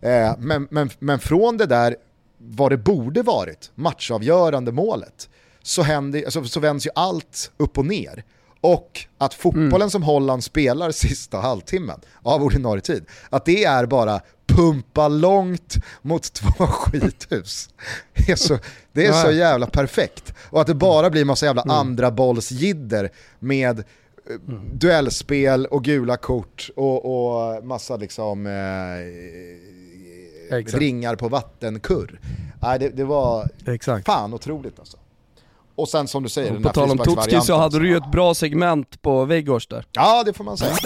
Eh, men, men, men från det där, vad det borde varit, matchavgörande målet, så, händer, alltså, så vänds ju allt upp och ner. Och att fotbollen mm. som Holland spelar sista halvtimmen av ordinarie tid, att det är bara pumpa långt mot två skithus. Det är så, det är så jävla perfekt. Och att det bara blir massa jävla mm. andra bollsjidder med eh, mm. duellspel och gula kort och, och massa liksom eh, ringar på vattenkurr. Nej, det, det var Exakt. fan otroligt alltså. Och sen som du säger, och På tal om Tutski så hade du ju ett bra segment på Weghorst där. Ja, det får man säga.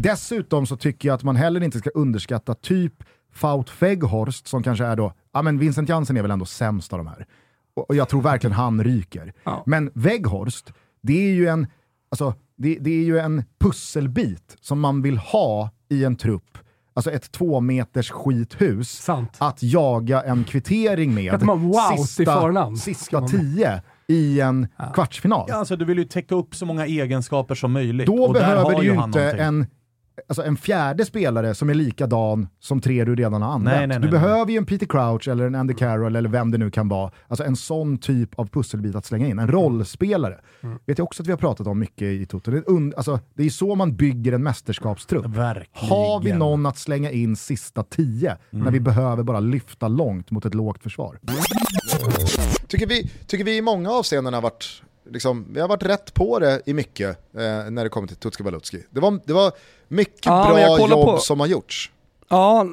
Dessutom så tycker jag att man heller inte ska underskatta typ Faut Weghorst som kanske är då, ja men Vincent Jansen är väl ändå sämst av de här. Och, och jag tror verkligen han ryker. Ja. Men Weghorst, det är ju en, alltså, det, det är ju en pusselbit som man vill ha i en trupp alltså ett två meters skithus, Sant. att jaga en kvittering med man, wow, sista, sista tio i en ja. kvartsfinal. Ja, alltså, du vill ju täcka upp så många egenskaper som möjligt. Då behöver du ju inte en alltså en fjärde spelare som är likadan som tre du redan har använt. Nej, nej, nej, du behöver ju en Peter Crouch eller en Andy Carroll eller vem det nu kan vara. Alltså en sån typ av pusselbit att slänga in. En rollspelare. Mm. Vet jag också att vi har pratat om mycket i Toto. Det är, alltså, det är så man bygger en mästerskapstrupp. Verkligen. Har vi någon att slänga in sista tio mm. när vi behöver bara lyfta långt mot ett lågt försvar? Tycker vi, tycker vi i många avseenden har varit liksom, vi har varit rätt på det i mycket eh, när det kommer till Tutski Balutski. Det var, det var mycket ja, bra jobb på... som har gjorts. Ja,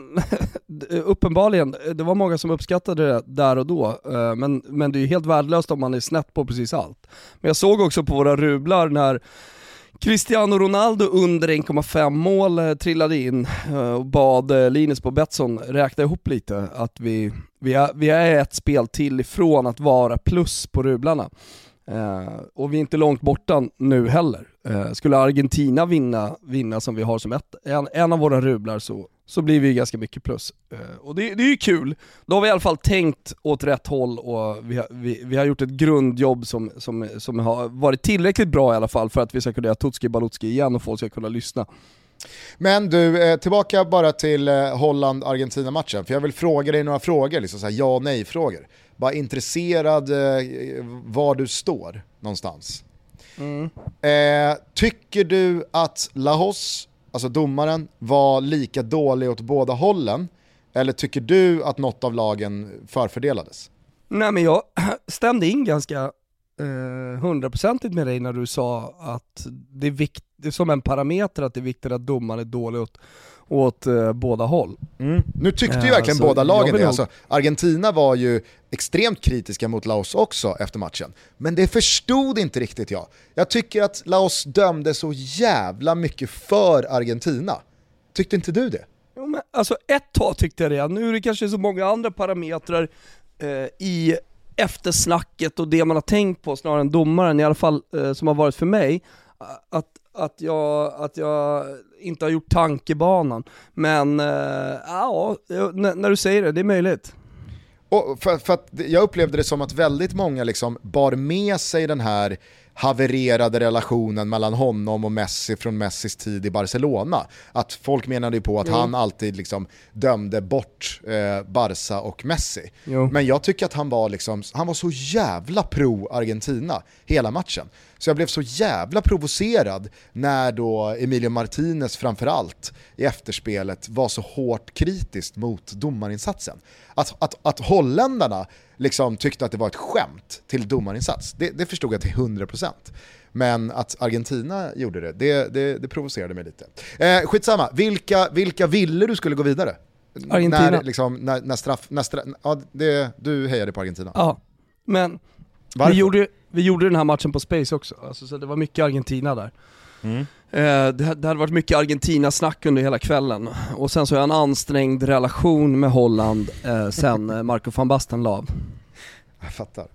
uppenbarligen. Det var många som uppskattade det där och då, eh, men, men det är ju helt värdelöst om man är snett på precis allt. Men jag såg också på våra rublar när Cristiano Ronaldo under 1,5 mål eh, trillade in eh, och bad Linus på Betsson räkna ihop lite att vi, vi, är, vi är ett spel till ifrån att vara plus på rublarna. Eh, och vi är inte långt borta nu heller. Eh, skulle Argentina vinna, vinna som vi har som ett, en, en av våra rublar så, så blir vi ganska mycket plus. Eh, och det, det är ju kul. Då har vi i alla fall tänkt åt rätt håll och vi har, vi, vi har gjort ett grundjobb som, som, som har varit tillräckligt bra i alla fall för att vi ska kunna göra Tutski Balutski igen och folk ska kunna lyssna. Men du, eh, tillbaka bara till eh, Holland-Argentina-matchen, för jag vill fråga dig några frågor, liksom så här ja nej-frågor bara intresserad eh, var du står någonstans. Mm. Eh, tycker du att Lahos, alltså domaren, var lika dålig åt båda hållen? Eller tycker du att något av lagen förfördelades? Nej men jag stämde in ganska eh, hundraprocentigt eh, med dig när du sa att det är viktigt, som en parameter att det är viktigt att domaren är dålig åt åt eh, båda håll. Mm. Nu tyckte ju verkligen eh, båda lagen det. Alltså, Argentina var ju extremt kritiska mot Laos också efter matchen. Men det förstod inte riktigt jag. Jag tycker att Laos dömde så jävla mycket för Argentina. Tyckte inte du det? Jo, men, alltså ett tag tyckte jag det. Nu är det kanske så många andra parametrar eh, i eftersnacket och det man har tänkt på snarare än domaren, i alla fall eh, som har varit för mig. Att att jag, att jag inte har gjort tankebanan. Men äh, ja, när du säger det, det är möjligt. Och för, för jag upplevde det som att väldigt många liksom bar med sig den här havererade relationen mellan honom och Messi från Messis tid i Barcelona. Att folk menade ju på att jo. han alltid liksom dömde bort eh, Barca och Messi. Jo. Men jag tycker att han var, liksom, han var så jävla pro-Argentina hela matchen. Så jag blev så jävla provocerad när då Emilio Martinez framförallt i efterspelet var så hårt kritiskt mot domarinsatsen. Att, att, att holländarna liksom tyckte att det var ett skämt till domarinsats, det, det förstod jag till 100%. Men att Argentina gjorde det, det, det, det provocerade mig lite. Eh, skitsamma, vilka, vilka ville du skulle gå vidare? Argentina. När, liksom, när, när straff, när straff, ja, det, du hejade på Argentina. Ja, men vi gjorde, Vi gjorde den här matchen på Space också, alltså, så det var mycket Argentina där. Mm. Eh, det, det hade varit mycket Argentina-snack under hela kvällen. Och sen så har jag en ansträngd relation med Holland eh, sen eh, Marco van Basten la av. Jag fattar.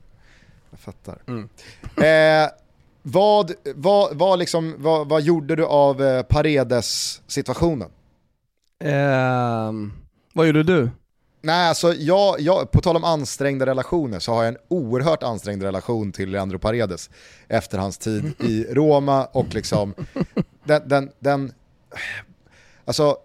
Jag fattar. Mm. Eh, vad, vad, vad, liksom, vad, vad gjorde du av eh, Paredes-situationen? Ehm, vad gjorde du? Nej, alltså jag, jag, på tal om ansträngda relationer så har jag en oerhört ansträngd relation till Leandro Paredes efter hans tid i Roma och liksom den, den, den, alltså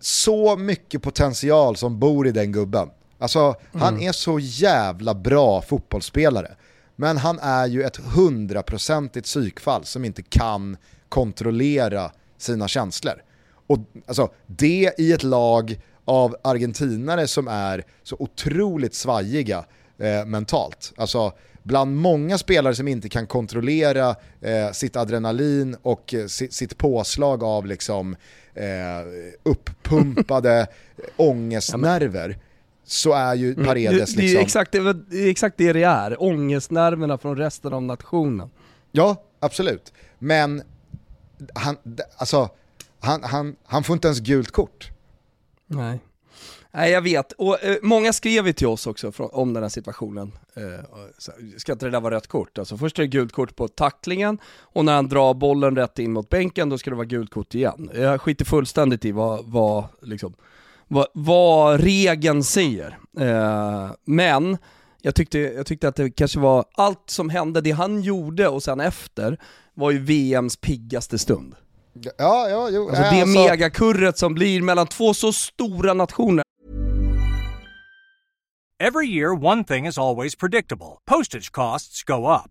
så mycket potential som bor i den gubben. Alltså han är så jävla bra fotbollsspelare. Men han är ju ett hundraprocentigt psykfall som inte kan kontrollera sina känslor. Och alltså, det i ett lag av argentinare som är så otroligt svajiga eh, mentalt. Alltså bland många spelare som inte kan kontrollera eh, sitt adrenalin och eh, sitt, påslag av liksom eh, uppumpade ångestnerver så är ju Paredes det, det, är liksom... exakt, det, är exakt det det är, ångestnerverna från resten av nationen. Ja, absolut. Men han, alltså, han, han, han får inte ens gult kort. Nej. Nej jag vet, och eh, många skrev ju till oss också från, om den här situationen. Eh, så, ska inte det där vara rött kort? Alltså först är det gult kort på tacklingen, och när han drar bollen rätt in mot bänken, då ska det vara gult kort igen. Jag skiter fullständigt i vad, vad, liksom, vad, vad regeln säger. Eh, men jag tyckte, jag tyckte att det kanske var, allt som hände, det han gjorde och sen efter, var ju VMs piggaste stund. Ja, ja, jo. Alltså det alltså- megakurret som blir mellan två så stora nationer. Every year, one thing is always predictable postage costs go up.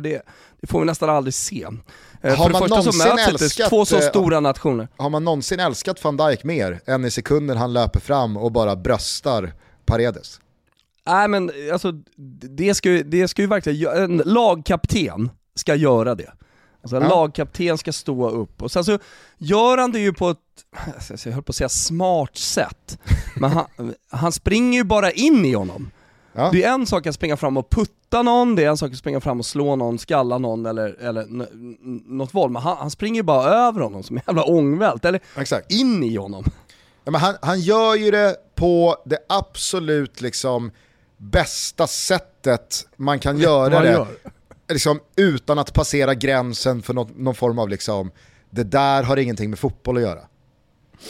Det, det får vi nästan aldrig se. Eh, Har För det första så möts älskat, två så eh, stora nationer. Har man någonsin älskat van Dijk mer än i sekunden han löper fram och bara bröstar Paredes? Nej men alltså, det ska, ju, det ska ju verkligen, en lagkapten ska göra det. Alltså en Ja. lagkapten ska stå upp, och sen så gör han det ju på ett, alltså, jag höll på att säga smart sätt, men han, han springer ju bara in i honom. Ja. Det är en sak att springa fram och putta någon, det är en sak att springa fram och slå någon, skalla någon eller, eller något våld, men han, han springer ju bara över honom som en jävla ångvält, eller Exakt. in i honom. Ja, men han, han gör ju det på det absolut liksom bästa sättet man kan göra det. gör. Liksom, utan att passera gränsen för något, någon form av liksom, det där har ingenting med fotboll att göra.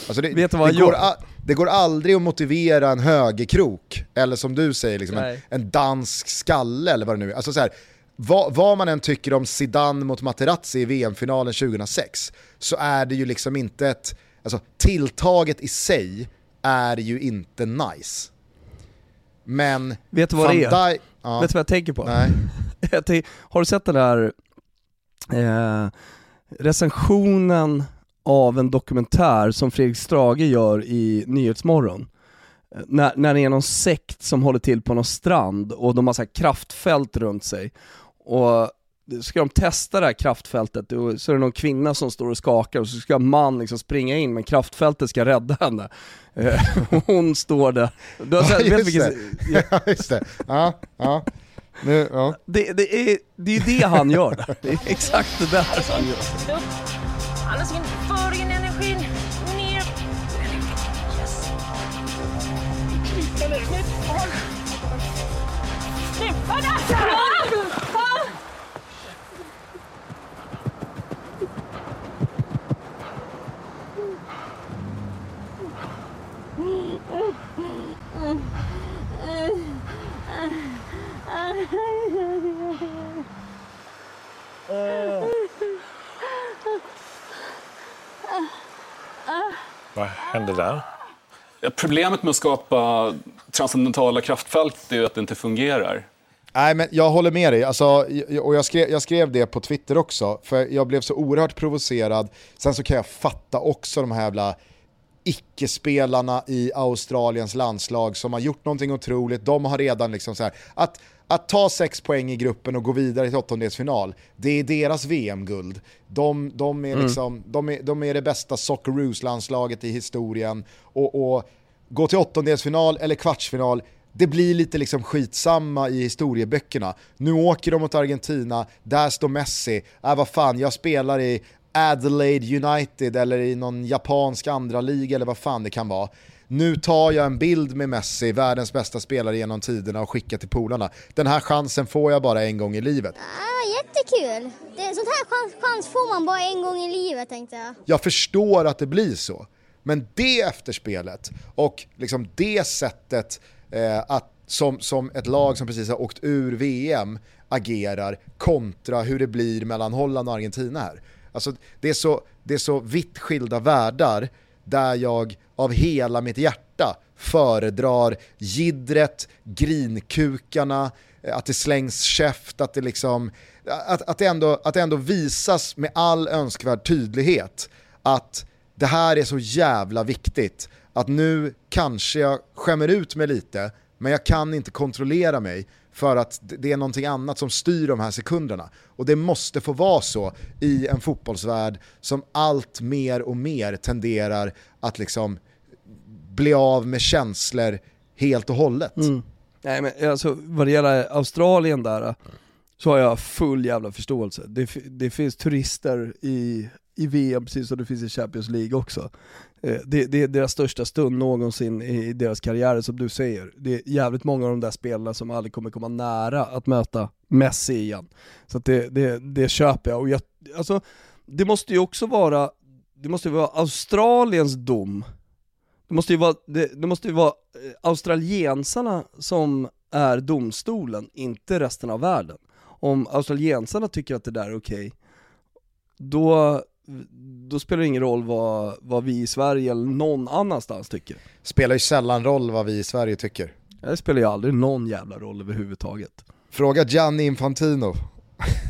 Alltså det, Vet du vad han gör? Det går aldrig att motivera en högerkrok, eller som du säger, liksom en, en dansk skalle eller vad det nu är. Alltså så här, vad, vad man än tycker om Zidane mot Materazzi i VM-finalen 2006, så är det ju liksom inte ett, alltså tilltaget i sig är ju inte nice. Men... Vet du vad det är? Ja, Vet du vad jag tänker på? nej. Har du sett den där eh, recensionen av en dokumentär som Fredrik Strage gör i Nyhetsmorgon? När, när det är någon sekt som håller till på någon strand och de har så här kraftfält runt sig. Och ska de testa det här kraftfältet, och så är det någon kvinna som står och skakar och så ska en man liksom springa in men kraftfältet ska rädda henne. Eh, hon står där. Du har Ja, just vilken, det. Ja, just det. Ja, ja. Nu, ja. det, det, är, det är ju det han gör där. Det är exakt det där han gör. Nytt. Håll. Nu. Hörda! Vad hände där? Problemet med att skapa transcendentala kraftfält är ju att det inte fungerar. Nej men jag håller med dig, alltså, och jag skrev, jag skrev det på Twitter också, för jag blev så oerhört provocerad. Sen så kan jag fatta också de här jävla icke-spelarna i Australiens landslag som har gjort någonting otroligt. De har redan liksom så här, att, att ta sex poäng i gruppen och gå vidare till åttondelsfinal, det är deras VM-guld. De, de, är liksom, de, är, de är det bästa Socceroos-landslaget i historien. Och, och gå till åttondelsfinal eller kvartsfinal, det blir lite liksom skitsamma i historieböckerna. Nu åker de mot Argentina, där står Messi, äh, vad fan, jag spelar i Adelaide United eller i någon japansk andra liga eller vad fan det kan vara. Nu tar jag en bild med Messi, världens bästa spelare genom tiderna och skickar till polarna. Den här chansen får jag bara en gång i livet. Ja, jättekul. Det, sånt här chans, chans får man bara en gång i livet tänkte jag. Jag förstår att det blir så. Men det efterspelet och liksom det sättet eh, att, som, som ett lag som precis har åkt ur VM agerar kontra hur det blir mellan Holland och Argentina här. Alltså, det, är så, det är så vitt skilda världar där jag av hela mitt hjärta föredrar gidret, grinkukarna, eh, att det slängs käft, att det liksom att, att, det ändå, att det ändå visas med all önskvärd tydlighet att det här är så jävla viktigt att nu kanske jag skämmer ut mig lite men jag kan inte kontrollera mig för att det- är någonting annat som styr de här sekunderna. Och det måste få vara så i en fotbollsvärld som allt mer och mer tenderar att liksom bli av med känslor helt och hållet. Mm. Nej men alltså vad det gäller Australien där, så har jag full jävla förståelse. Det, det finns turister i, i VM precis som det finns i Champions League också. Eh, det, det är deras största stund någonsin i deras karriärer som du säger. Det är jävligt många av de där spelarna som aldrig kommer komma nära att möta Messi igen. Så att det, det, det köper jag. Och jag alltså, det måste ju också vara, det måste ju vara Australiens dom det måste ju vara, det, det måste ju vara eh, australiensarna som är domstolen, inte resten av världen. Om australiensarna tycker att det där är okej, då, då spelar det ingen roll vad, vad vi i Sverige eller någon annanstans tycker. Spelar ju sällan roll vad vi i Sverige tycker. Det spelar ju aldrig någon jävla roll överhuvudtaget. Fråga Gianni Infantino.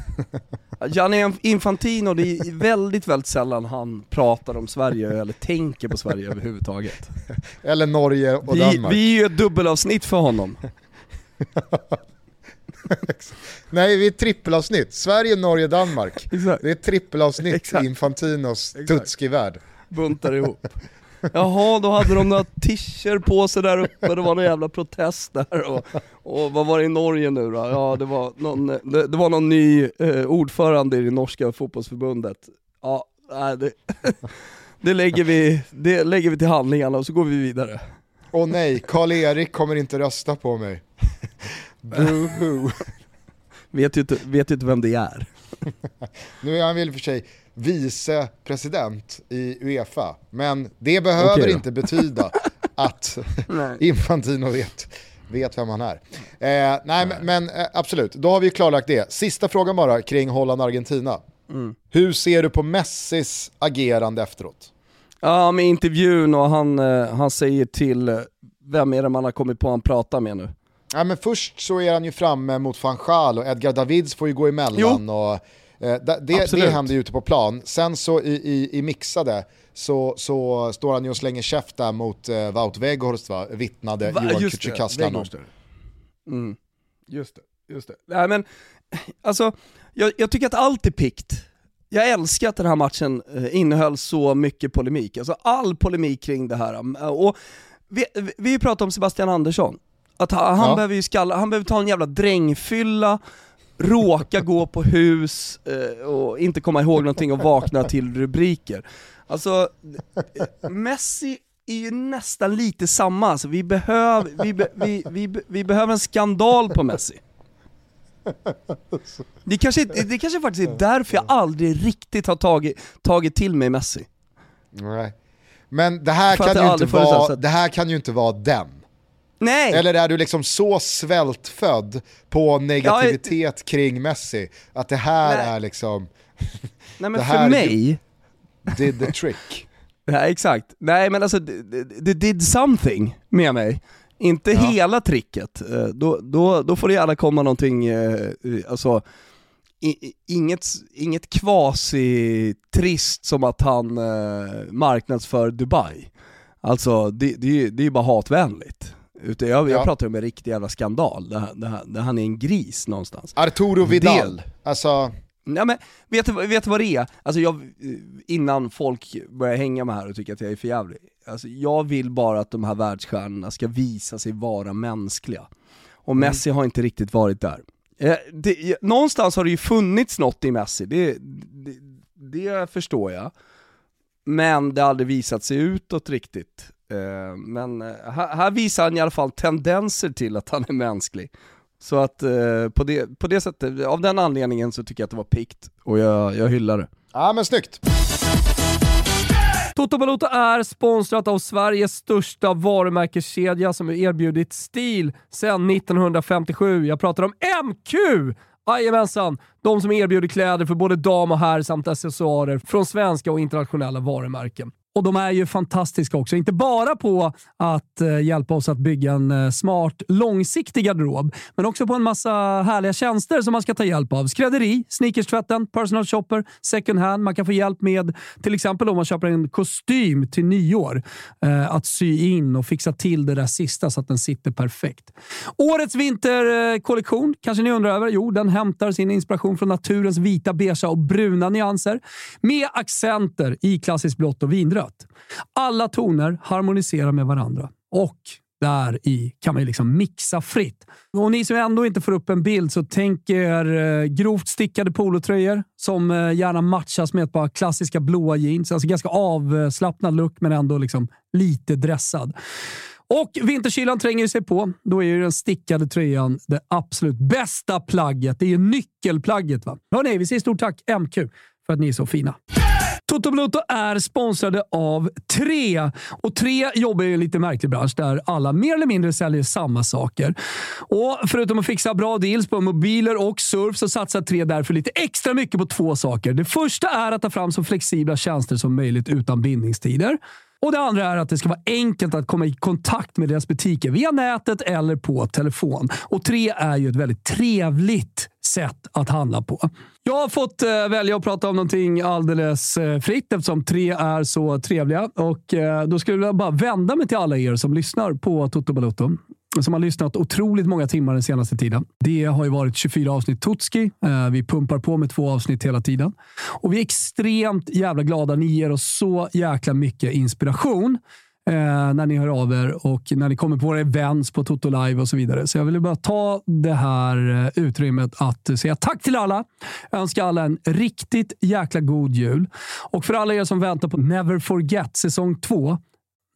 Gianni Infantino, det är väldigt, väldigt sällan han pratar om Sverige eller tänker på Sverige överhuvudtaget. Eller Norge och Vi, Danmark. vi är ju ett dubbelavsnitt för honom. Nej, vi är trippelavsnitt. Sverige, Norge, Danmark. Exakt. Det är trippelavsnitt Exakt. i Infantinos. Tutski-värld. buntar ihop. Jaha, då hade de några tischer på sig där uppe, det var någon jävla protest där och, och vad var det i Norge nu då? Ja det var någon, det, det var någon ny eh, ordförande i det norska fotbollsförbundet. Ja, nej, det, det, lägger vi, det lägger vi till handlingarna och så går vi vidare. Åh nej, Karl-Erik kommer inte rösta på mig. Boohoo. Vet ju inte, vet ju inte vem det är. Nu är han väl i och för sig vicepresident i Uefa, men det behöver då. inte betyda att Infantino vet, vet vem han är. Eh, nej, men, men eh, absolut, då har vi klarlagt det. Sista frågan bara kring Holland-Argentina. Mm. Hur ser du på Messis agerande efteråt? Ja, med intervjun och han, eh, han säger till, eh, vem är det man har kommit på han pratar med nu? Ja, men först så är han ju framme mot van Gaal och Edgar Davids får ju gå emellan. Och, eh, det, det, Absolut. det händer ju ute på plan. Sen så i, i, i mixade så, så står han ju och slänger käft där mot eh, Wout Weghorst va? vittnade Va, Johan Kücükaslan. Mm. Just det, just det. Nej men, alltså, jag, jag tycker att allt är pikt. Jag älskar att den här matchen eh, innehöll så mycket polemik, alltså all polemik kring det här. Um, Och vi, vi- pratade om Sebastian Andersson, att han, han Ja. behöver ju skalla, han behöver ta en jävla drängfylla, råka gå på hus eh, och inte komma ihåg någonting och vakna till rubriker. Alltså, Messi är ju nästan lite samma, alltså, vi, behöv, vi, be, vi, vi, vi behöver en skandal på Messi. Det kanske, det kanske faktiskt är därför jag aldrig riktigt har tagit, tagit till mig Messi. Nej. Men det här, För kan ju inte vara, det här kan ju inte vara den. Nej! Eller är du liksom så svältfödd på negativitet kring Messi att det här Nej. är liksom Nej men det för mig, did the trick. Ja exakt. Nej men alltså, det, did something med mig. Inte hela tricket. Eh, Då, då, då får det gärna komma någonting, eh, eh, alltså i- inget, inget kvasi-trist som att han marknadsför Dubai. Alltså det, det, det är ju bara hatvänligt. Utan jag, jag Ja. pratar om en riktig jävla skandal, där, där, där han är en gris någonstans. Arturo Vidal, alltså Nej men, vet du, vet du vad det är? Alltså jag, innan folk börjar hänga med här och tycker att jag är för jävlig. Alltså jag vill bara att de här världsstjärnorna ska visa sig vara mänskliga. Och Messi har inte riktigt varit där. Eh, det, någonstans har det ju funnits något i Messi, det, det, det förstår jag. Men det har aldrig visat sig utåt riktigt. Eh, Men eh, här, här visar han i alla fall tendenser till att han är mänsklig. Så att eh, på, det, på det sättet, av den anledningen så tycker jag att det var pikt och jag, jag hyllar det. Ja men snyggt. Toto Balotto är sponsrat av Sveriges största varumärkeskedja som erbjudit stil sedan 1957. Jag pratar om MQ! Jajamensan! De som erbjuder kläder för både dam och herr samt accessoarer från svenska och internationella varumärken. Och de är ju fantastiska också. Inte bara på att eh, hjälpa oss att bygga en eh, smart, långsiktig garderob, men också på en massa härliga tjänster som man ska ta hjälp av. Skrädderi, sneakerstvätten, personal shopper, second hand. Man kan få hjälp med, till exempel om man köper en kostym till nyår, eh, att sy in och fixa till det där sista så att den sitter perfekt. Årets vinterkollektion eh, kanske ni undrar över? Jo, den hämtar sin inspiration från naturens vita, beige och bruna nyanser med accenter i klassiskt blått och vinrött. Alla toner harmoniserar med varandra och där i kan man ju liksom mixa fritt. Och ni som ändå inte får upp en bild så tänk er eh, grovt stickade polotröjor som eh, gärna matchas med ett par klassiska blåa jeans. Alltså ganska avslappnad look men ändå liksom lite dressad. Och vinterkylan tränger sig på. Då är ju den stickade tröjan det absolut bästa plagget. Det är ju nyckelplagget. Va? Hörrni, vi säger stort tack MQ för att ni är så fina. Toto Bluto är sponsrade av Tre. Och Tre jobbar i en lite märklig bransch där alla mer eller mindre säljer samma saker. Och Förutom att fixa bra deals på mobiler och surf så satsar Tre därför lite extra mycket på två saker. Det första är att ta fram så flexibla tjänster som möjligt utan bindningstider. Och Det andra är att det ska vara enkelt att komma i kontakt med deras butiker via nätet eller på telefon. Och Tre är ju ett väldigt trevligt sätt att handla på. Jag har fått eh, välja att prata om någonting alldeles eh, fritt eftersom tre är så trevliga. Och eh, Då skulle jag bara vända mig till alla er som lyssnar på Toto Balotto. Som har lyssnat otroligt många timmar den senaste tiden. Det har ju varit 24 avsnitt Totski. Eh, vi pumpar på med två avsnitt hela tiden. Och vi är extremt jävla glada. Ni ger oss så jäkla mycket inspiration eh, när ni hör av er och när ni kommer på våra events på Toto Live och så vidare. Så jag vill bara ta det här eh, utrymmet att säga tack till alla. Önska alla en riktigt jäkla god jul. Och för alla er som väntar på Never Forget säsong 2.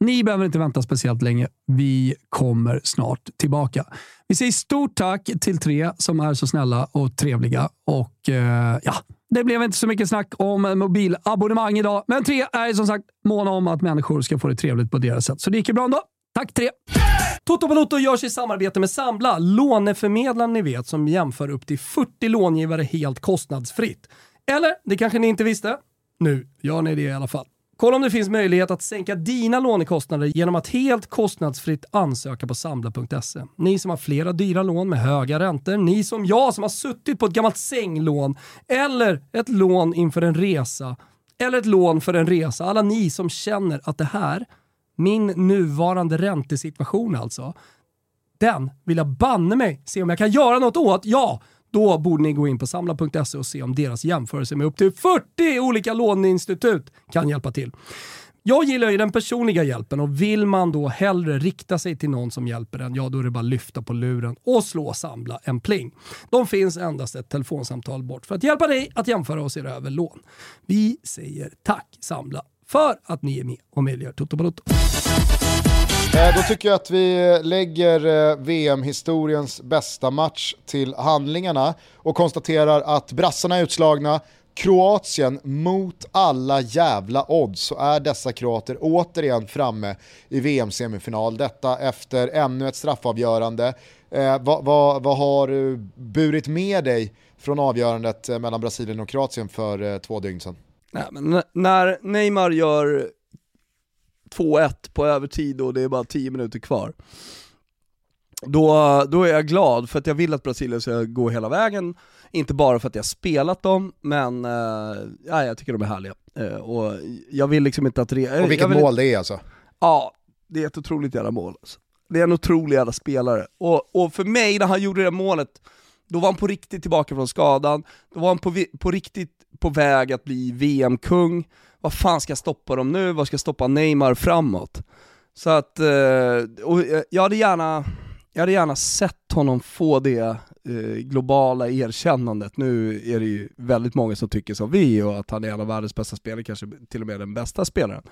Ni behöver inte vänta speciellt länge. Vi kommer snart tillbaka. Vi säger stort tack till tre som är så snälla och trevliga. Och eh, ja, Det blev inte så mycket snack om mobilabonnemang idag, men tre är som sagt måna om att människor ska få det trevligt på deras sätt. Så det gick ju bra ändå. Tack tre! Toto Balotto görs i samarbete med Sambla, låneförmedlaren ni vet som jämför upp till 40 långivare helt kostnadsfritt. Eller, det kanske ni inte visste? Nu gör ni det i alla fall. Kolla om det finns möjlighet att sänka dina lånekostnader genom att helt kostnadsfritt ansöka på Sambla.se. Ni som har flera dyra lån med höga räntor, ni som jag som har suttit på ett gammalt sänglån eller ett lån inför en resa eller ett lån för en resa. Alla ni som känner att det här, min nuvarande räntesituation alltså, den vill jag banne mig se om jag kan göra något åt. Ja, då borde ni gå in på samla.se och se om deras jämförelse med upp till 40 olika låneinstitut kan hjälpa till. Jag gillar ju den personliga hjälpen och vill man då hellre rikta sig till någon som hjälper en, ja då är det bara att lyfta på luren och slå Samla en pling. De finns endast ett telefonsamtal bort för att hjälpa dig att jämföra och se över lån. Vi säger tack Samla för att ni är med och möjliggör Toto Balotto. Eh, då tycker jag att vi lägger eh, VM-historiens bästa match till handlingarna och konstaterar att brassarna är utslagna, Kroatien mot alla jävla odds så är dessa kroater återigen framme i VM-semifinal. Detta efter ännu ett straffavgörande. Eh, vad, vad, vad har du burit med dig från avgörandet mellan Brasilien och Kroatien för eh, två dygn sedan? Nej, men när Neymar gör 2-1 på övertid och det är bara 10 minuter kvar, då, då är jag glad för att jag vill att Brasilien ska gå hela vägen, inte bara för att jag spelat dem, men eh, ja, jag tycker de är härliga. Eh, och jag vill liksom inte att... Re- Och vilket vill, mål det är alltså. Ja, det är ett otroligt jävla mål. Alltså. Det är en otrolig jävla spelare. Och, och för mig, när han gjorde det målet, då var han på riktigt tillbaka från skadan, då var han på, på riktigt på väg att bli VM-kung. Vad fan ska jag stoppa dem nu? Vad ska jag stoppa Neymar framåt? Så att, eh, och jag- hade gärna, jag hade gärna sett honom få det eh, globala erkännandet. Nu är det ju väldigt många som tycker som vi och att han är en av världens bästa spelare, kanske till och med den bästa spelaren.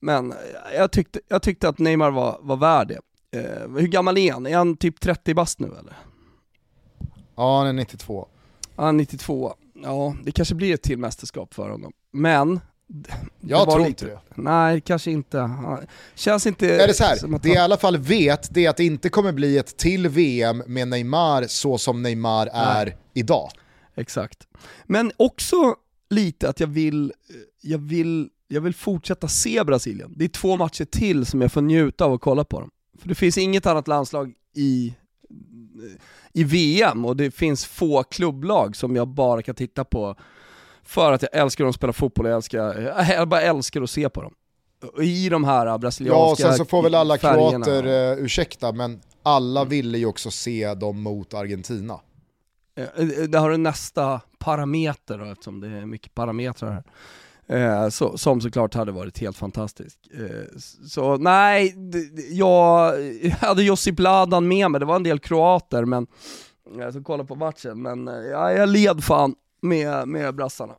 Men jag tyckte, jag tyckte att Neymar var, var värd det. Eh, hur gammal är han? Är han typ 30 bast nu eller? Ja, han är 92. Ja, 92. Ja, det kanske blir ett till mästerskap för honom. Men... det Jag tror inte det. Nej, kanske inte. Känns inte... Eller så här, det jag i alla fall vet det är att det inte kommer bli ett till VM med Neymar så som Neymar är idag. Exakt. Men också lite att jag vill, jag vill, jag vill fortsätta se Brasilien. Det är två matcher till som jag får njuta av att kolla på dem. För det finns inget annat landslag i, i VM och det finns få klubblag som jag bara kan titta på för att jag älskar att spela fotboll jag, älskar, jag bara älskar att se på dem. I de här Ja, brasilianska och sen så får väl alla färgerna. kroater uh, ursäkta, men alla ville ju också se dem mot Argentina. Eh, Där har du nästa parameter då, eftersom det är mycket parametrar här. Eh, så, som såklart hade varit helt fantastiskt. Eh, så nej, jag hade Josip Ladan med mig, det var en del kroater men jag ska kolla på matchen, men eh, ja, jag led fan med, med brassarna.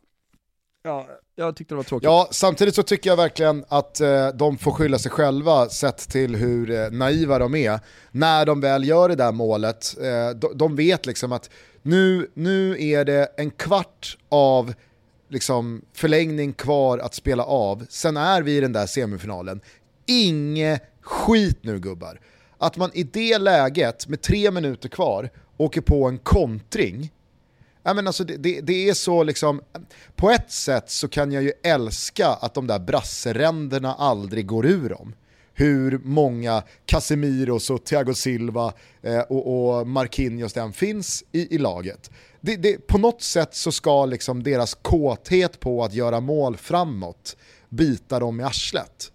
Ja, jag tyckte det var tråkigt. Ja, samtidigt så tycker jag verkligen att eh, de får skylla sig själva sett till hur eh, naiva de är. När de väl gör det där målet, eh, de, de vet liksom att nu, nu är det en kvart av liksom, förlängning kvar att spela av, sen är vi i den där semifinalen. Inge skit nu gubbar. Att man i det läget med tre minuter kvar åker på en kontring Ja, men alltså det, det, det är så liksom, på ett sätt så kan jag ju älska att de där brasseränderna aldrig går ur dem. Hur många Casemiros och Thiago Silva eh, och, och Marquinhos den finns i, i laget. Det, det, på något sätt så ska liksom deras kåthet på att göra mål framåt bita dem i arslet.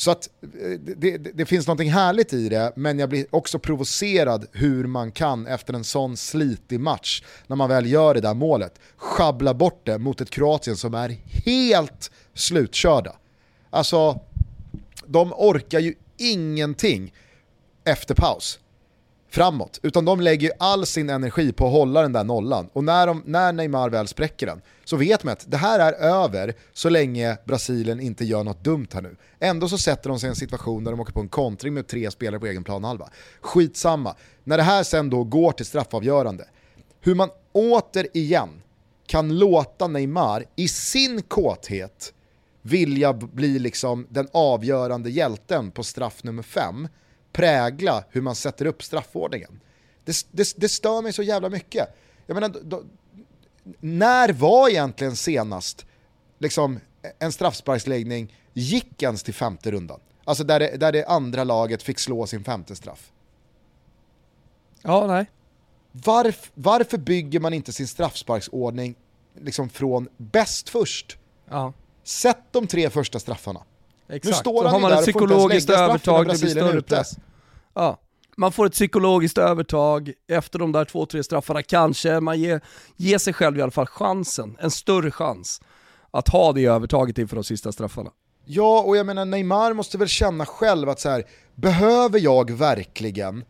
Så att eh, det, det, det finns något härligt i det, men jag blir också provocerad hur man kan efter en sån slitig match, när man väl gör det där målet, schabbla bort det mot ett Kroatien som är helt slutkörda. Alltså, de orkar ju ingenting efter paus framåt, utan de lägger ju all sin energi på att hålla den där nollan. Och när, de, när Neymar väl spräcker den så vet man att det här är över så länge Brasilien inte gör något dumt här nu. Ändå så sätter de sig i en situation där de åker på en kontring med tre spelare på egen planhalva. Skitsamma. När det här sen då går till straffavgörande, hur man återigen kan låta Neymar i sin kåthet vilja bli liksom den avgörande hjälten på straff nummer fem, prägla hur man sätter upp straffordningen. Det, det, det stör mig så jävla mycket. Jag menar, då, när var egentligen senast liksom, en straffsparksläggning gick ens till femte rundan? Alltså där det, där det andra laget fick slå sin femte straff. Ja, nej. Varf, varför bygger man inte sin straffsparksordning liksom från bäst först? Ja. Sätt de tre första straffarna. Exakt. Nu står han har ju man ett psykologiskt övertag, det blir större ute. press. Ja. Man får ett psykologiskt övertag efter de där två, tre straffarna, kanske. Man ger, ger sig själv i alla fall chansen, en större chans, att ha det övertaget inför de sista straffarna. Ja, och jag menar Neymar måste väl känna själv att så här, behöver jag verkligen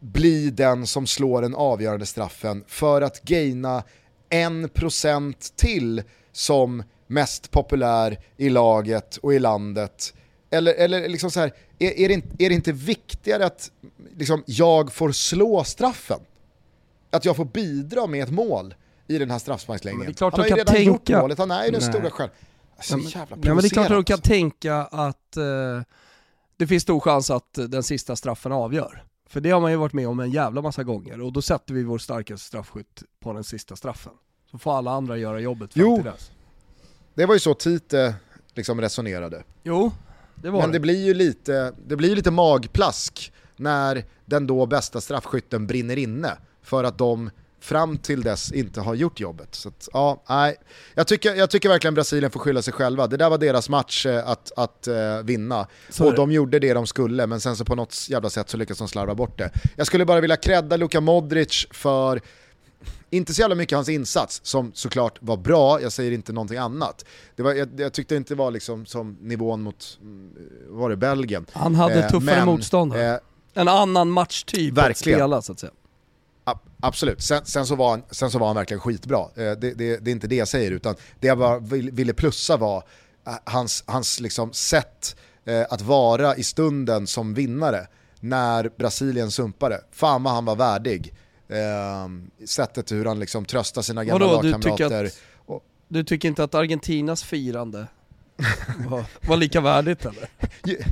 bli den som slår den avgörande straffen för att gaina en procent till som mest populär i laget och i landet? Eller, eller liksom så här, är, är, det inte, är det inte viktigare att liksom, jag får slå straffen? Att jag får bidra med ett mål i den här straffsparksläggningen. Men det är klart han har ju redan tänka- gjort målet, han är ju den Nej. stora själv. Så Ja, men- jävla Ja, men det är klart att de kan tänka att eh, det finns stor chans att den sista straffen avgör. För det har man ju varit med om en jävla massa gånger och då sätter vi vår starkaste straffskytt på den sista straffen. Så får alla andra göra jobbet fram Jo. till dess. Det var ju så Tite liksom resonerade. Jo, det var Men det det. blir ju lite, det blir lite magplask när den då bästa straffskytten brinner inne för att de fram till dess inte har gjort jobbet. Så att, ja, nej. Jag, tycker, jag tycker verkligen Brasilien får skylla sig själva. Det där var deras match eh, att, att uh, vinna. Så och de gjorde det de skulle, men sen så på något jävla sätt så lyckas de slarva bort det. Jag skulle bara vilja credda Luka Modric för inte så jävla mycket hans insats, som såklart var bra, jag säger inte någonting annat. Det var, jag, jag tyckte inte det var liksom som nivån mot, mm, var det Belgien? Han hade Eh, tuffare men, motståndare. eh, en annan matchtyp att verkligen. spela så att säga. Absolut, sen, sen, så var han, sen så var han verkligen skitbra. Eh, Det, det, det är inte det jag säger, utan det jag bara vill- ville plussa var eh, hans, hans liksom sätt eh, att vara i stunden som vinnare när Brasilien sumpade. Fan vad han var värdig. Eh, sättet hur han liksom tröstar sina gamla Vadå, du tycker lagkamrater. att- Du tycker inte att Argentinas firande var, var lika värdigt eller? Ju-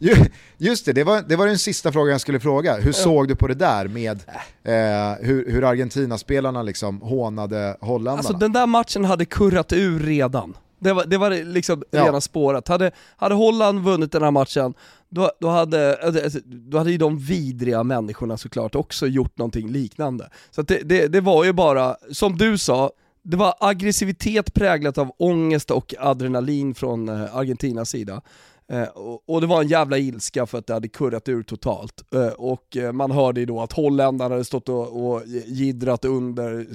ju- Just det, det var, det var den sista frågan jag skulle fråga. Hur såg du på det där med eh, hur, hur Argentina-spelarna liksom hånade holländarna? Alltså den där matchen hade kurrat ur redan. Det var, det var liksom Ja. redan spårat. Hade, hade Holland vunnit den här matchen, då, då, hade, alltså, alltså, då hade ju de vidriga människorna såklart också gjort någonting liknande. Så att det, det, det var ju bara, som du sa, det var aggressivitet präglat av ångest och adrenalin från eh, Argentinas sida. Eh, och, och det var en jävla ilska för att det hade kurrat ur totalt. Eh, och eh, man hörde ju då att holländarna hade stått och, och jiddrat under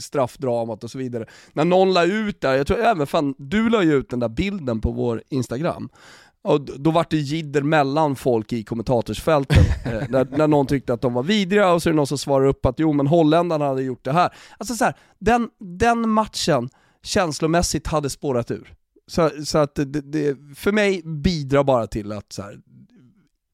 straffdramat och så vidare. När någon la ut där, jag tror även fan du la ju ut den där bilden på vår Instagram. Och då var det jidder mellan folk i kommentatorsfälten. eh, när, när någon tyckte att de var vidriga och så är det någon som svarar upp att jo men holländarna hade gjort det här. Alltså så här, den, den matchen känslomässigt hade spårat ur. Så, så att det, det, för mig bidrar bara till att så här,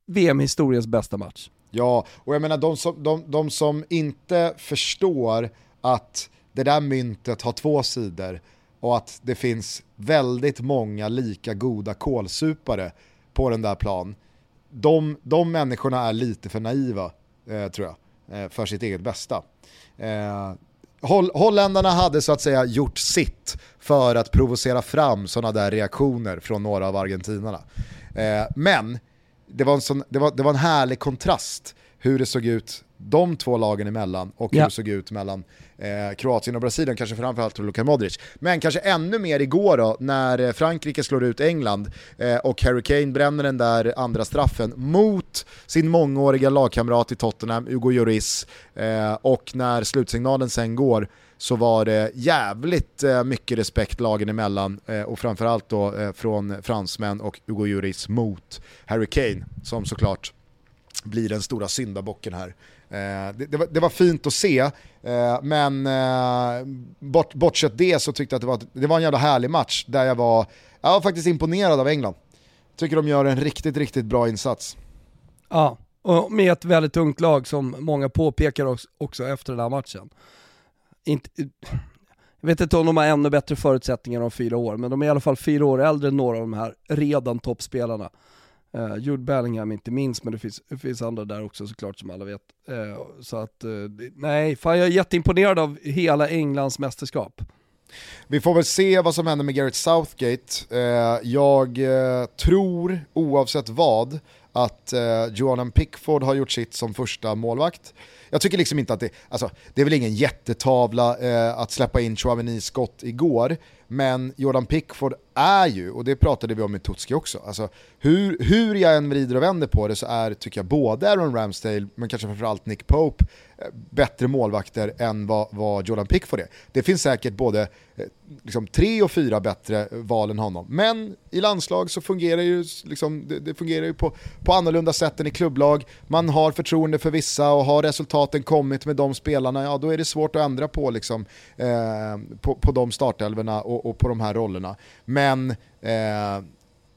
VM-historiens bästa match. Ja, och jag menar de som, de, de som inte förstår att det där myntet har två sidor och att det finns väldigt många lika goda kålsupare på den där plan. De, de människorna är lite för naiva, eh, tror jag, eh, för sitt eget bästa. Eh, Holl holländarna hade så att säga gjort sitt för att provocera fram sådana där reaktioner från några av argentinarna. Eh, men det var, en sån, det, var, det var en härlig kontrast hur det såg ut de två lagen emellan och hur Ja. det såg ut mellan eh, Kroatien och Brasilien, kanske framförallt för Luka Modric. Men kanske ännu mer igår då, när eh, Frankrike slår ut England eh, och Harry Kane bränner den där andra straffen mot sin mångåriga lagkamrat i Tottenham, Hugo Lloris, eh, och när slutsignalen sen går så var det jävligt eh, mycket respekt lagen emellan eh, och framförallt då eh, från fransmän och Hugo Lloris mot Harry Kane som såklart blir den stora syndabocken här. Eh, det, det, var, det var fint att se, eh, men eh, bort, bortsett det så tyckte jag att det var, det var en jävla härlig match där jag var, jag var faktiskt imponerad av England. Tycker de gör en riktigt, riktigt bra insats. Ja, och med ett väldigt tungt lag som många påpekar också, också efter den här matchen. Inte, jag vet inte om de har ännu bättre förutsättningar om fyra år, men de är i alla fall fyra år äldre än några av de här redan toppspelarna. Uh, Jude Bellingham inte minst, men det finns, det finns andra där också såklart som alla vet. Eh, så att, eh, nej, fan jag är jätteimponerad av hela Englands mästerskap. Vi får väl se vad som händer med Gareth Southgate. Eh, jag eh, tror, oavsett vad, att eh, Johan Pickford har gjort sitt som första målvakt. Jag tycker liksom inte att det, alltså det är väl ingen jättetavla eh, att släppa in Chouameni skott igår, men Jordan Pickford är ju, och det pratade vi om med Tutski också, alltså hur, hur jag än vrider och vänder på det så är, tycker jag, både Aaron Ramsdale, men kanske framförallt Nick Pope, eh, bättre målvakter än vad, vad Jordan Pickford är. Det finns säkert både eh, liksom, tre och fyra bättre val än honom, men i landslag så fungerar ju, liksom, det, det fungerar ju på, på annorlunda sätt än i klubblag. Man har förtroende för vissa och har resultaten kommit med de spelarna, ja då är det svårt att ändra på, liksom, eh, på, på de startelverna och, och på de här rollerna. Men eh,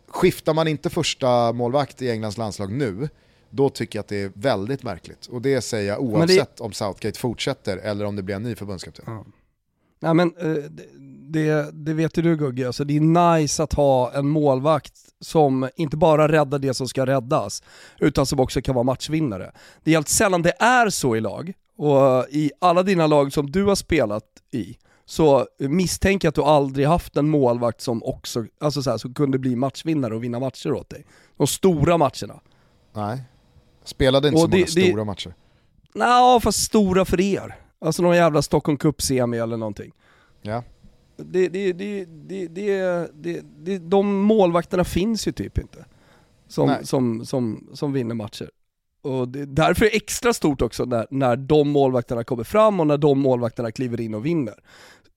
skiftar man inte första målvakt i Englands landslag nu, då tycker jag att det är väldigt märkligt. Och det säger jag Men det- oavsett om Southgate fortsätter eller om det blir en ny förbundskapten. Nej men eh, det, det, det vet ju du Gugge, alltså det är nice att ha en målvakt som inte bara räddar det som ska räddas, utan som också kan vara matchvinnare. Det är helt sällan det är så i lag, och i alla dina lag som du har spelat i, så misstänker jag att du aldrig haft en målvakt som också, alltså så här, som kunde bli matchvinnare och vinna matcher åt dig. De stora matcherna. Nej. Spelade inte Och så många det- det- stora matcher. Nja, fast stora för er. Alltså någon jävla Stockholm Cup-semi eller någonting. Ja. Det, det, det, det, det, det, det, de målvakterna finns ju typ inte. Som, Nej. som, som, som vinner matcher. Och det, därför är det extra stort också när, när de målvakterna kommer fram och när de målvakterna kliver in och vinner.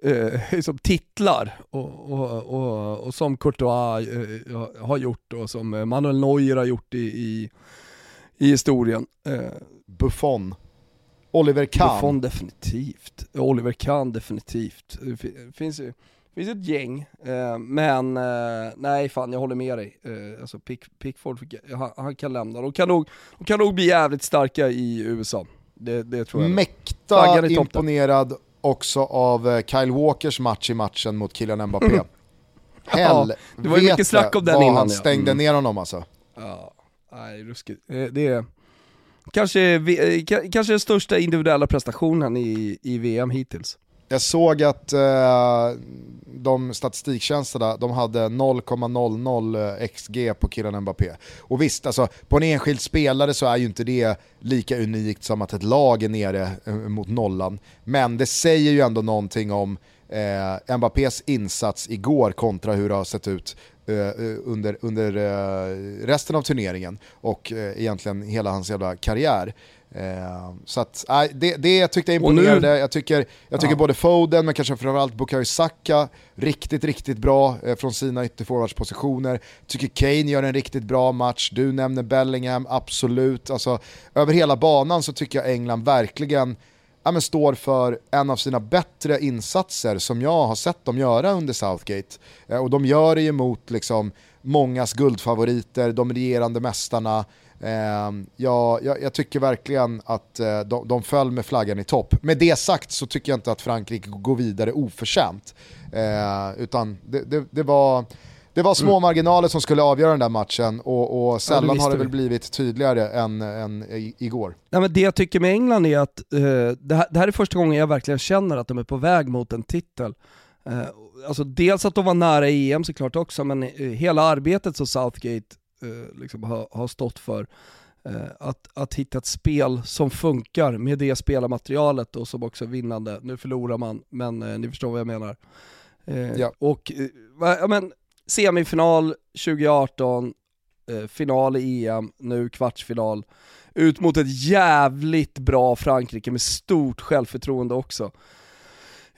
Eh, som titlar, och, och, och, och som Courtois eh, har gjort och som Manuel Neuer har gjort i, i, i historien. Eh, Buffon. Oliver Kahn. Buffon definitivt. Oliver Kahn definitivt. Det fi- finns ju finns ett gäng, eh, men eh, nej fan jag håller med dig. Eh, alltså Pick, Pickford, han, han kan lämna. De kan, nog, de kan nog bli jävligt starka i USA. Det, det tror jag. Mäkta imponerad också av eh, Kyle Walkers match i matchen mot Kylian Mbappé. Mm. Ja, det var ju mycket snack om den innan, han stängde Mm. ner honom alltså. Ja, nej ruskigt. Eh, Det är kanske, eh, ka- kanske den största individuella prestationen i, i VM hittills. Jag såg att eh, de statistiktjänsterna, de hade 0,00 eh, XG på Kylian Mbappé. Och visst, alltså, på en enskild spelare så är ju inte det lika unikt som att ett lag är nere eh, mot nollan. Men det säger ju ändå någonting om eh, Mbappés insats igår kontra hur det har sett ut eh, eh under, under eh, resten av turneringen och eh, egentligen hela hans jävla karriär. Eh, så att, nej, det, det tyckte jag Och nu- imponerade. Jag tycker, jag tycker Ja. både Foden, men kanske framförallt Bukayo Saka, riktigt, riktigt bra eh, från sina ytterforwardspositioner. Tycker Kane gör en riktigt bra match. Du nämner Bellingham, absolut. Alltså, över hela banan så tycker jag England verkligen ja, men står för en av sina bättre insatser som jag har sett dem göra under Southgate. Eh, och de gör det ju mot liksom, mångas guldfavoriter, de regerande mästarna. Eh, jag, jag, jag tycker verkligen att eh, de, de föll med flaggan i topp. Med det sagt så tycker jag inte att Frankrike går vidare oförtjänt. Eh, utan det, det, det var... Det var små marginaler som skulle avgöra den där matchen och, och sällan visste har det vi. väl blivit tydligare än, än igår. Nej, men det jag tycker med England är att eh, det, här, det här är första gången jag verkligen känner att de är på väg mot en titel. Eh, alltså dels att de var nära EM såklart också, men hela arbetet som Southgate liksom har, har stått för, eh, att, att hitta ett spel som funkar med det spelarmaterialet och som också är vinnande. Nu förlorar man, men eh, ni förstår vad jag menar. Eh, Ja. Och eh, ja, men, semifinal 2018, eh, final i EM, nu kvartsfinal ut mot ett jävligt bra Frankrike med stort självförtroende också.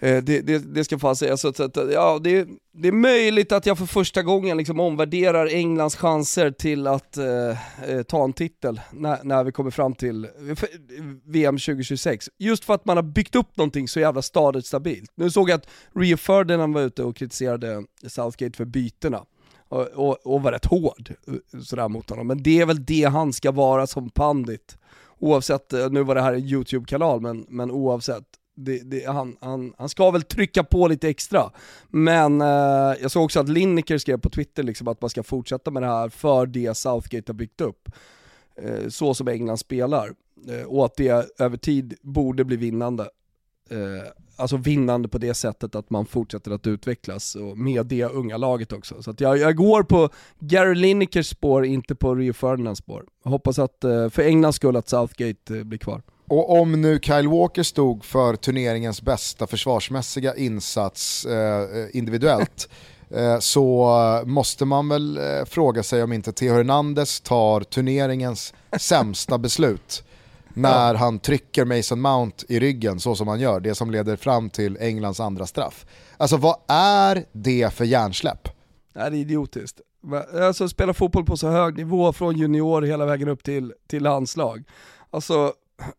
Eh, det, det, det ska fan sägas, så ja, det, det är möjligt att jag för första gången liksom omvärderar Englands chanser till att eh, eh ta en titel när, när vi kommer fram till eh, VM 2026. Just för att man har byggt upp någonting så jävla stadigt stabilt. Nu såg jag att Rio Ferdinand var ute och kritiserade Southgate för bytena och, och, och var rätt hård sådär mot honom. Men det är väl det han ska vara som pandit. Oavsett, nu var det här en YouTube-kanal, men, men oavsett. Det, det, han, han, han ska väl trycka på lite extra. Men eh, jag såg också att Lineker skrev på Twitter liksom att man ska fortsätta med det här för det Southgate har byggt upp. Eh, så som England spelar. Eh, och att det över tid borde bli vinnande. Eh, alltså vinnande på det sättet att man fortsätter att utvecklas och med det unga laget också. Så att jag, jag går på Gary Linekers spår, inte på Rio Ferdinands spår. Jag hoppas att, eh, för Englands skull, att Southgate eh, blir kvar. Och om nu Kyle Walker stod för turneringens bästa försvarsmässiga insats eh, individuellt eh, så måste man väl eh, fråga sig om inte Theo Hernandez tar turneringens sämsta beslut när han trycker Mason Mount i ryggen så som han gör, det som leder fram till Englands andra straff. Alltså vad är det för hjärnsläpp? Det är idiotiskt. Alltså spela fotboll på så hög nivå från junior hela vägen upp till, till landslag. Alltså,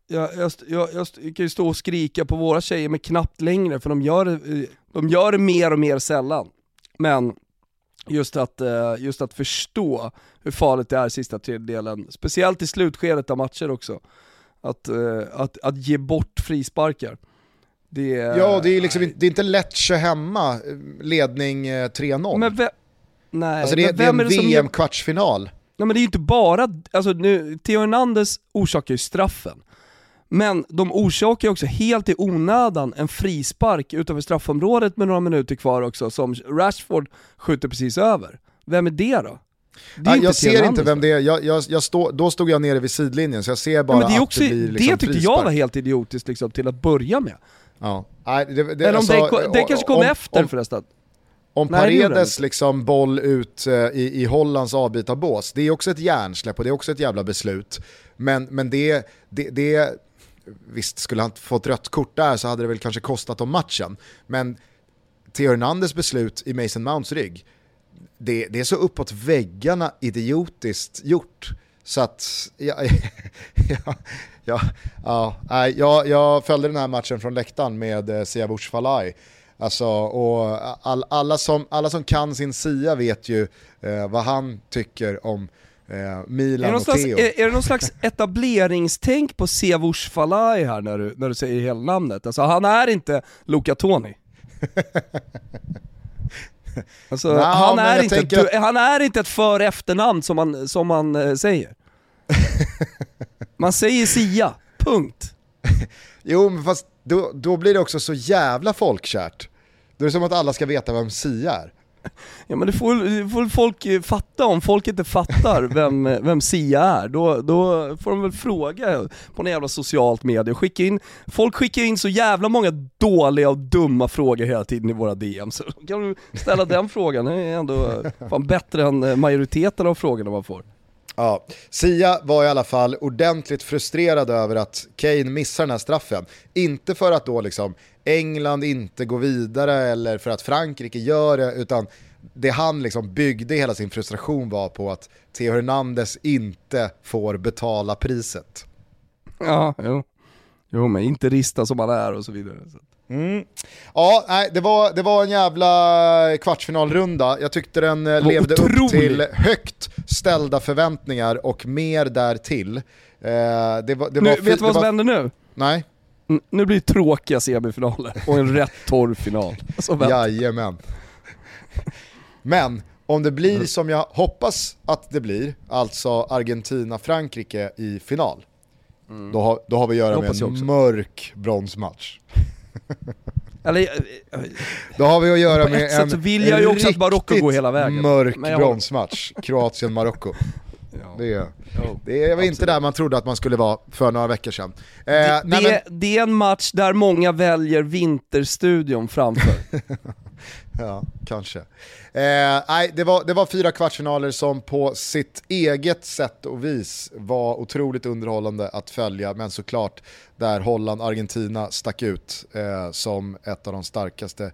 jag, jag, jag, jag kan ju stå och skrika på våra tjejer men knappt längre för de gör eh, de gör det mer och mer sällan. Men just att, eh, just att förstå hur farligt det är sista tredjedelen, speciellt i slutskedet av matcher också. Att, eh, att, att ge bort frisparkar. Det, Ja, det är, liksom, inte- det är inte Lecce hemma, ledning eh, 3-0. Men ve- nej, alltså det, är- men det är vem en det som gör- VM-kvartsfinal. Nej men det är ju inte bara, alltså nu, Theo Hernandez orsakar ju straffen. Men de orsakar ju också helt i onödan en frispark utanför straffområdet med några minuter kvar också som Rashford skjuter precis över. Vem är det då? Det är jag ser inte vem det är, jag, jag, jag stå, då stod jag nere vid sidlinjen så jag ser bara Ja, men det, är också, att det blir det liksom tyckte jag frispark. var helt idiotiskt liksom, till att börja med. Ja. Nej, det, det, Eller om alltså, det, det kanske kom om, efter om, förresten. Om Nej, det Paredes det liksom boll ut eh, i, i Hollands avbytarbås, det är också ett hjärnsläpp och det är också ett jävla beslut. Men, men det, det, det, visst skulle han fått rött kort där så hade det väl kanske kostat dem matchen. Men Theo Hernandez beslut i Mason Mounts rygg, det, det är så uppåt väggarna idiotiskt gjort. Så att, ja, ja, ja, ja, jag, jag följde den här matchen från läktaren med eh, Siavush Falai. Alltså, och all, alla, som, alla som kan sin Sia vet ju eh, vad han tycker om eh, Är det, Milan någon och slags, Theo. är, är det någon slags etableringstänk på Sevush Falai här när du, när du säger hela namnet? Alltså han är inte Luca Toni. Alltså, Nja, han, är inte, tänker du, han är inte ett för efternamn som man, som man eh, säger. Man säger Sia, punkt. Jo, men fast då, då blir det också så jävla folkkärt. Då är det som att alla ska veta vem Sia är. Ja men det får, det får folk eh, fatta, om folk inte fattar vem, eh, vem Sia är, då, då får de väl fråga på någon jävla socialt medie. Skicka in, folk skickar in så jävla många dåliga och dumma frågor hela tiden i våra DM, så kan du ställa den frågan, det är ändå fan bättre än eh, majoriteten av frågorna man får. Ja, Sia var i alla fall ordentligt frustrerad över att Kane missar den här straffen. Inte för att då liksom England inte går vidare eller för att Frankrike gör det, utan det han liksom byggde hela sin frustration var på att Theo Hernandez inte får betala priset. Ja, jo. Jo men inte rista som han är och så vidare. Så. Ja, nej, det, var, det var en jävla kvartsfinalrunda. Jag tyckte den eh, levde upp otrolig. till högt ställda förväntningar och mer därtill. Eh, det var, det Nu, var, vet du vad som var, händer nu? Nej, Nu blir det tråkiga semifinaler och en rätt torr final. Jajamän. Men om det blir som jag hoppas att det blir, alltså Argentina-Frankrike i final, då, har, då har vi att göra med en mörk bronsmatch. Eller, eh, Då har vi att göra med ett sätt en så vill jag ju också att Marocko går hela vägen. mörk bronsmatch, Kroatien-Marocko. Det, är- Jo, det var inte absolut. där man trodde att man skulle vara för några veckor sedan. Eh, Det, nej, det, det är en match där många väljer Vinterstudion framför. Ja, kanske. Eh, nej, det var, det var fyra kvartsfinaler som på sitt eget sätt och vis var otroligt underhållande att följa, men såklart där Holland-Argentina stack ut eh, som ett av de starkaste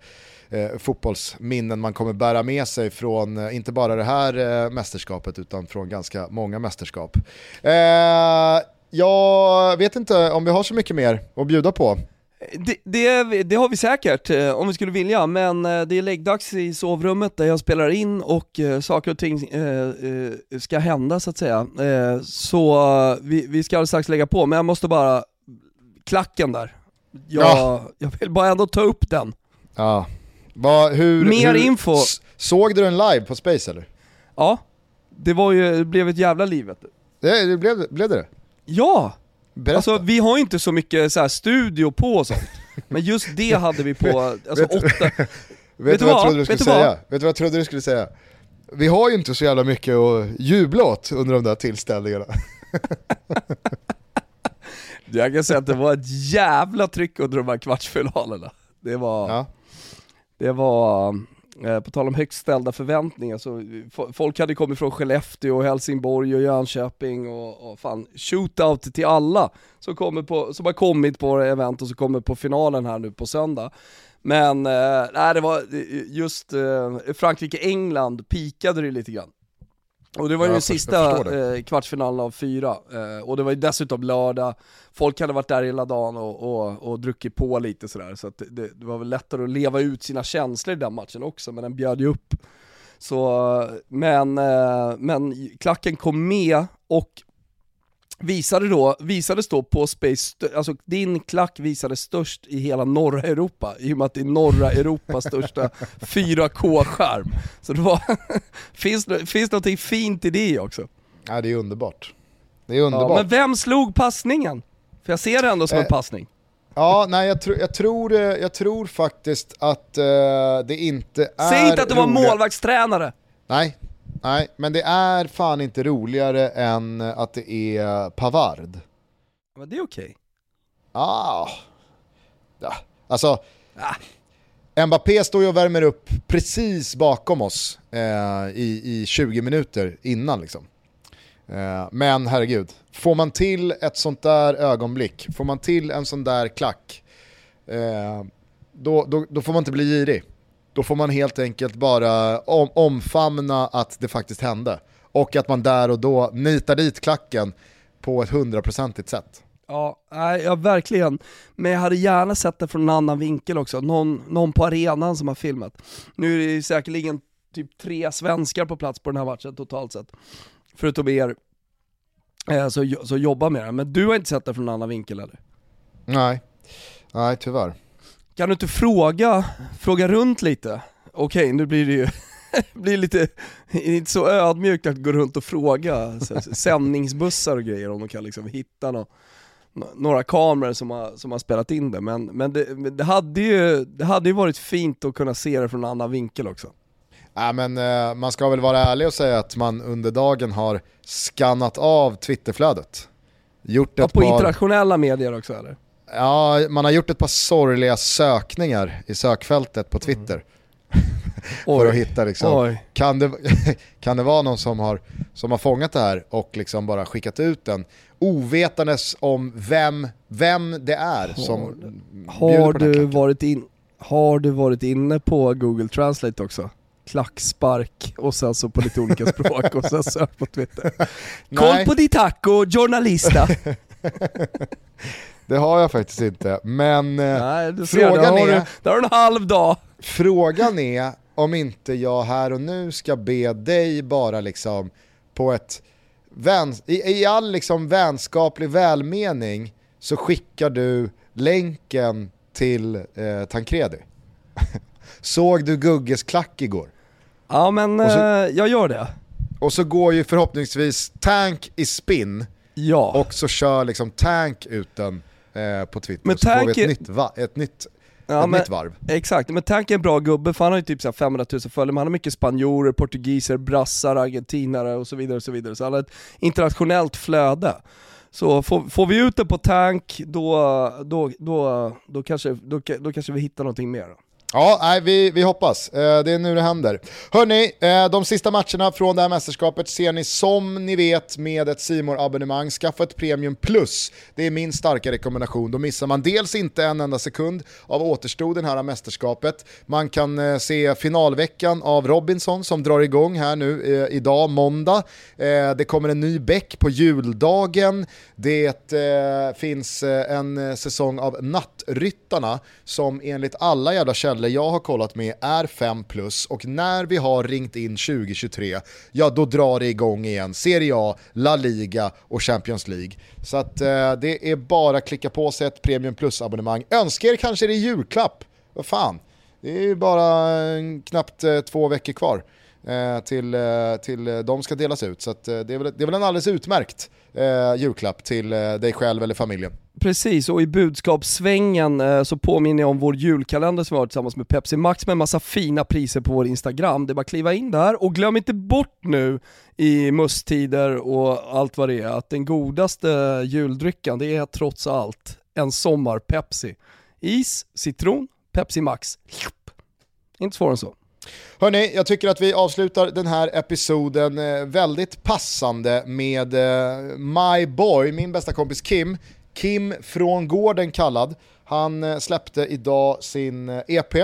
eh, fotbollsminnen man kommer bära med sig från, eh, inte bara det här eh, mästerskapet, utan från ganska många mästerskap. Eh, jag vet inte om vi har så mycket mer att bjuda på. det, det, det har vi säkert, om vi skulle vilja, men det är läggdags i sovrummet där jag spelar in och saker och ting ska hända så att säga. Så vi, vi ska alldeles strax lägga på, men jag måste bara, klacken där. Jag, Ja. jag vill bara ändå ta upp den. Ja. Va, hur, Mer hur, info. Såg du den live på Space eller? Ja, det var ju, det blev ett jävla liv vet du. Det, det blev, blev det? Ja! Berätta. Alltså vi har ju inte så mycket så här studio på och sånt, men just det hade vi på, alltså Vet åtta, vet, vet du vad jag trodde du skulle Vet du vad? säga? Vet du vad jag trodde du skulle säga? Vi har ju inte så jävla mycket att jubla åt under de där tillställningarna. Jag kan säga att det var ett jävla tryck under de här kvartsfinalerna. Det var, Ja det var eh, på tal om högt ställda förväntningar, så folk hade kommit från Skellefteå, och Helsingborg och Jönköping och, och fan shootout till alla som, kommer på, som har kommit på event och som kommer på finalen här nu på söndag. Men eh, nej, det var eh, just eh, Frankrike-England pikade det lite grann. Och det var ju den sista eh, kvartsfinalen av fyra, eh, och det var ju dessutom lördag, folk hade varit där hela dagen och, och, och druckit på lite sådär, så att det, det var väl lättare att leva ut sina känslor i den matchen också, men den bjöd ju upp. Så, men, eh, men klacken kom med och visade då, visades då på Space, alltså din klack visades störst i hela norra Europa, i och med att det är norra Europas största 4K-skärm. Så det var, finns, finns någonting fint i det också. Ja, det är underbart. Det är Ja, underbart. men vem slog passningen? För jag ser det ändå som en Eh, passning. Ja, nej jag, tro, jag, tror, eh, jag tror faktiskt att eh, det inte är Säg inte att det var målvaktstränare! Nej, Nej, men det är fan inte roligare än att det är Pavard. Men det är okej. Ah. Ja. Alltså, Mbappé står ju och värmer upp precis bakom oss eh, i, i 20 minuter innan. Liksom. Eh, men herregud, får man till ett sånt där ögonblick, får man till en sån där klack, eh, då, då, då får man inte bli girig. Då får man helt enkelt bara om, omfamna att det faktiskt hände. Och att man där och då nitar dit klacken på ett hundraprocentigt sätt. Ja, ja, verkligen. Men jag hade gärna sett det från en annan vinkel också. Någon, någon på arenan som har filmat. Nu är det ju säkerligen typ tre svenskar på plats på den här matchen totalt sett. Förutom er eh, så, så jobbar med det. Men du har inte sett det från en annan vinkel eller? Nej, nej tyvärr. Kan du inte fråga, fråga runt lite? Okej, nu blir det ju blir lite, inte så ödmjukt att gå runt och fråga så, sändningsbussar och grejer om de kan liksom hitta nå, nå- några kameror som har, som har spelat in det. Men, men, det, men det, hade ju, det hade ju varit fint att kunna se det från en annan vinkel också. Ja, men, eh, man ska väl vara ärlig och säga att man under dagen har skannat av Twitterflödet. Gjort Ja, ett på par, internationella medier också eller? Ja, man har gjort ett par sorgliga sökningar i sökfältet på Twitter. för att hitta liksom, Oj. kan det, kan det vara någon som har, som har fångat det här och liksom bara skickat ut den ovetandes om vem, vem det är som bjuder Har på den du, varit in, har du varit inne på Google Translate också? Klackspark och sen så på lite olika språk och sen sök på Twitter. Koll på di taco, journalista! Det har jag faktiskt inte, men eh, Nej, du ser, Frågan där har, är- du, där har du en halv dag. Frågan är om inte jag här och nu ska be dig bara liksom på ett vän, i, i all liksom vänskaplig välmening så skickar du länken till eh, Tancredi. Såg du Gugges klack igår? Ja men så- eh, jag gör det. Och så går ju förhoppningsvis Tank i spin Ja. och så kör liksom Tank ut den eh, på Twitter. Men så får vi ett, nytt, va- ett, nytt, ja, ett men, nytt varv. Exakt, men Tank är en bra gubbe för han har ju typ så här 500 000 följare, men han har mycket spanjorer, portugiser, brassar, argentinare och så vidare. och Så vidare. Så han har ett internationellt flöde. Så får, får vi ut det på Tank, då, då, då, då, kanske, då, då kanske vi hittar någonting mer. Ja, nej, vi, vi hoppas. Eh, det är nu det händer. Hörni, eh, de sista matcherna från det här mästerskapet ser ni som ni vet med ett simor abonnemang Skaffa ett Premium Plus. Det är min starka rekommendation. Då missar man dels inte en enda sekund av återstoden här av mästerskapet. Man kan eh, se finalveckan av Robinson som drar igång här nu idag, måndag. Det kommer en ny bäck på juldagen. Det finns en säsong av Nattryttarna som enligt alla jävla källor jag har kollat med är 5 plus och när vi har ringt in 2023, ja då drar det igång igen. Serie A, La Liga och Champions League. Så att eh, det är bara att klicka på sig ett Premium Plus-abonnemang. Önska er kanske det är julklapp. Vad fan, det är ju bara eh, knappt eh, två veckor kvar eh, till, eh, till eh, de ska delas ut. Så att, eh, det, är väl, det är väl en alldeles utmärkt eh, julklapp till eh, dig själv eller familjen. Precis, och i budskapssvängen eh, så påminner jag om vår julkalender som vi har tillsammans med Pepsi Max med en massa fina priser på vår Instagram. Det är bara att kliva in där och glöm inte bort nu i musttider och allt vad det är att den godaste juldrycken det är trots allt en sommar-Pepsi. Is, citron, Pepsi Max. Inte svårare än så. Hörni, jag tycker att vi avslutar den här episoden eh, väldigt passande med eh, My Boy, min bästa kompis Kim. Kim från gården kallad. Han eh, släppte idag sin EP.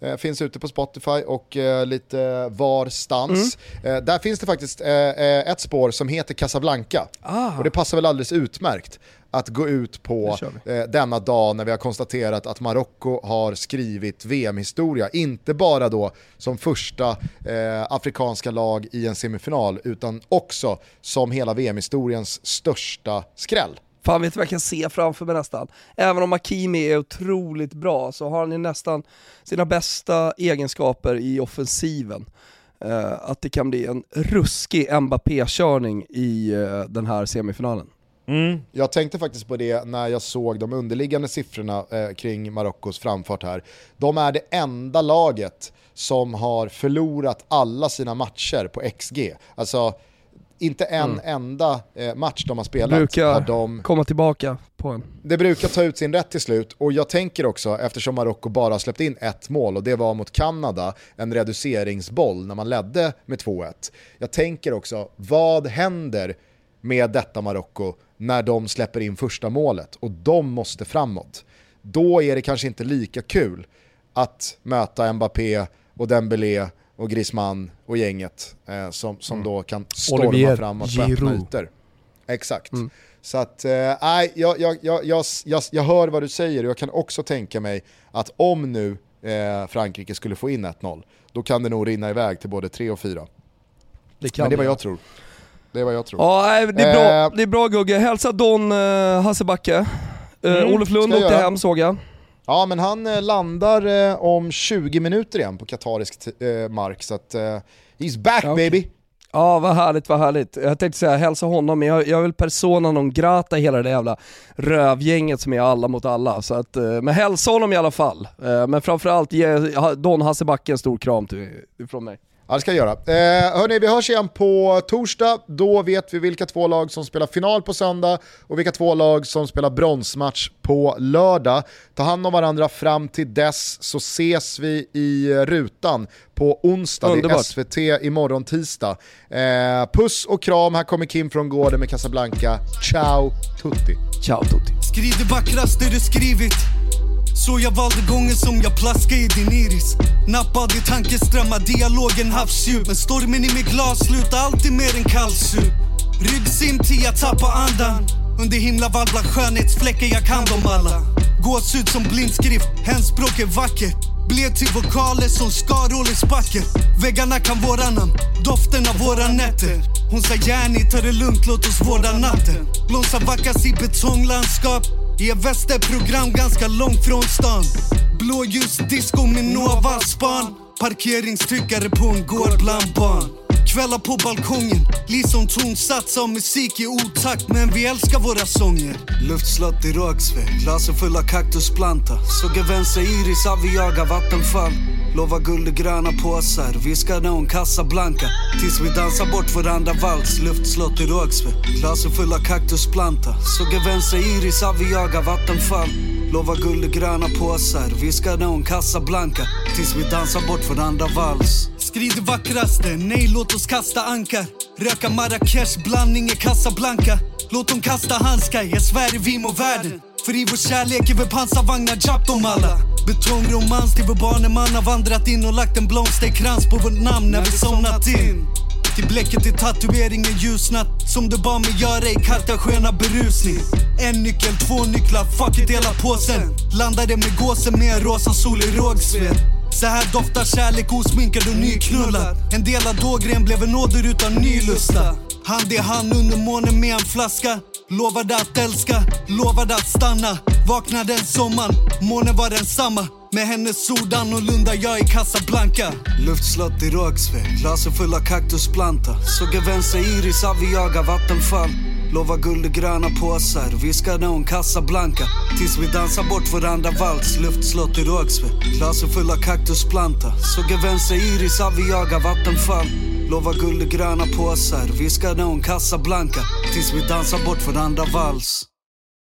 Eh, finns ute på Spotify och lite varstans. Eh, där finns det faktiskt ett spår som heter Casablanca. Ah. Och det passar väl alldeles utmärkt att gå ut på eh, denna dag när vi har konstaterat att Marocko har skrivit VM-historia. Inte bara då som första eh, afrikanska lag i en semifinal utan också som hela VM-historiens största skräll. Fan vet du vad jag kan se framför mig nästan? Även om Hakimi är otroligt bra så har han ju nästan sina bästa egenskaper i offensiven. Eh, att det kan bli en ruskig Mbappé-körning i eh, den här semifinalen. Jag tänkte faktiskt på det när jag såg de underliggande siffrorna eh, kring Marockos framfart här. De är det enda laget som har förlorat alla sina matcher på XG. Alltså, inte en enda eh, match de har spelat har Brukar de komma tillbaka på en. det brukar ta ut sin rätt till slut och jag tänker också, eftersom Marocko bara har släppt in ett mål och det var mot Kanada, en reduceringsboll när man ledde med 2-1. Jag tänker också, vad händer med detta Marocko när de släpper in första målet och de måste framåt? Då är det kanske inte lika kul att möta Mbappé och Dembélé och Griezmann och gänget eh, som, som då kan storma Olivier framåt på öppna ytor. Exakt. Så att, eh, nej, jag, jag, jag, jag, jag, jag hör vad du säger och jag kan också tänka mig att om nu eh, Frankrike skulle få in 1-0, då kan det nog rinna iväg till både 3 och 4. Det kan Men det är vad jag tror. Det är vad jag tror. Ja, det är bra, Eh. det är bra Gugge. Hälsa Don uh, Hassebacke. Uh, Mm, Olof Lund åkte hem såg jag. Ja, men han eh, landar eh, om 20 minuter igen på katarisk eh, mark, så att eh, he's back okej. baby! Ja, vad härligt, vad härligt. Jag tänkte säga hälsa honom, men jag, jag väl persona non grata hela det jävla rövgänget som är alla mot alla. Så att, eh, men hälsa honom i alla fall. Eh, Men framförallt ge Don Hassebacke en stor kram till, från mig. Ja, det ska jag göra. Eh, hörni, vi hörs igen på torsdag. Då vet vi vilka två lag som spelar final på söndag och vilka två lag som spelar bronsmatch på lördag. Ta hand om varandra fram till dess så ses vi i rutan på onsdag. Det är Underbart. SVT imorgon tisdag. Eh, puss och kram, här kommer Kim från gården med Casablanca. Ciao tutti! Ciao Tutti. Skriv det vackraste du skrivit så jag valde gången som jag plaskade i din iris. Nappade tankeströmmar, dialogen havsdjup. Men stormen i mitt glas slutar alltid med en kallsup. Ryggsim till jag tappar andan. Under himlavalvlar skönhetsfläckar, jag kan dem alla. Gåshud som blindskrift, hemspråk är vackert. Blev till vokaler som Skarolles backer Väggarna kan våra namn, doften av våra nätter. Hon sa järnigt, ta det lugnt, låt oss vårda natten. Blomstrar vackas i betonglandskap. I ett västerprogram ganska långt från stan. Blåljusdisco med Nova span Parkeringstryckare på en gård bland barn. Kvällar på balkongen, liksom tonsats av musik i otakt. Men vi älskar våra sånger. Luftslott i Rågsved, glasen fulla kaktusplanta Såg en vänster iris, vi jagar vattenfall Lova guld och gröna påsar, viskade hon Casablanca Tills vi dansar bort varandra vals Luftslott i Rågsved, glasen fulla kaktusplanta. Såg en vänster iris, vi jagar vattenfall. Lova guld och gröna påsar, viskade hon Casablanca Tills vi dansar bort varandra vals. Skriv det vackraste, nej låt oss kasta ankar. Röka Marrakesh, blandning i Casablanca. Låt dem kasta handskar, jag svär vi och världen. För i vår kärlek är vi pansarvagnar, japp dem alla. Betongromans till vår barneman har vandrat in och lagt en blomsterkrans på vårt namn när vi somnat in. till bläcket i tatueringen ljusnat Som du bad mig göra i Cartagena berusning. En nyckel, två nycklar, fuck it hela påsen. Landade med gåsen med en rosa sol i rågsved. Så här doftar kärlek osminkad och nyknullad. En delad dågren blev en åder utan ny lusta Hand i hand under månen med en flaska Lovade att älska, lovade att stanna. Vaknade en sommar, månen var densamma. Med hennes ord annorlunda, jag är Casablanca. Luftslott i Rågsved, glasen fulla kaktusplanta Såg en vänster iris, aviaga, vattenfall Lova guld och gröna påsar, viskade hon Casablanca Tills vi dansar bort varandra vals Luftslott i Rågsved, glasen fulla kaktusplanta. Såg en vänster iris, vi jagar vattenfall. Lova guld och gröna påsar, viskade hon Casablanca Tills vi dansar bort varandra vals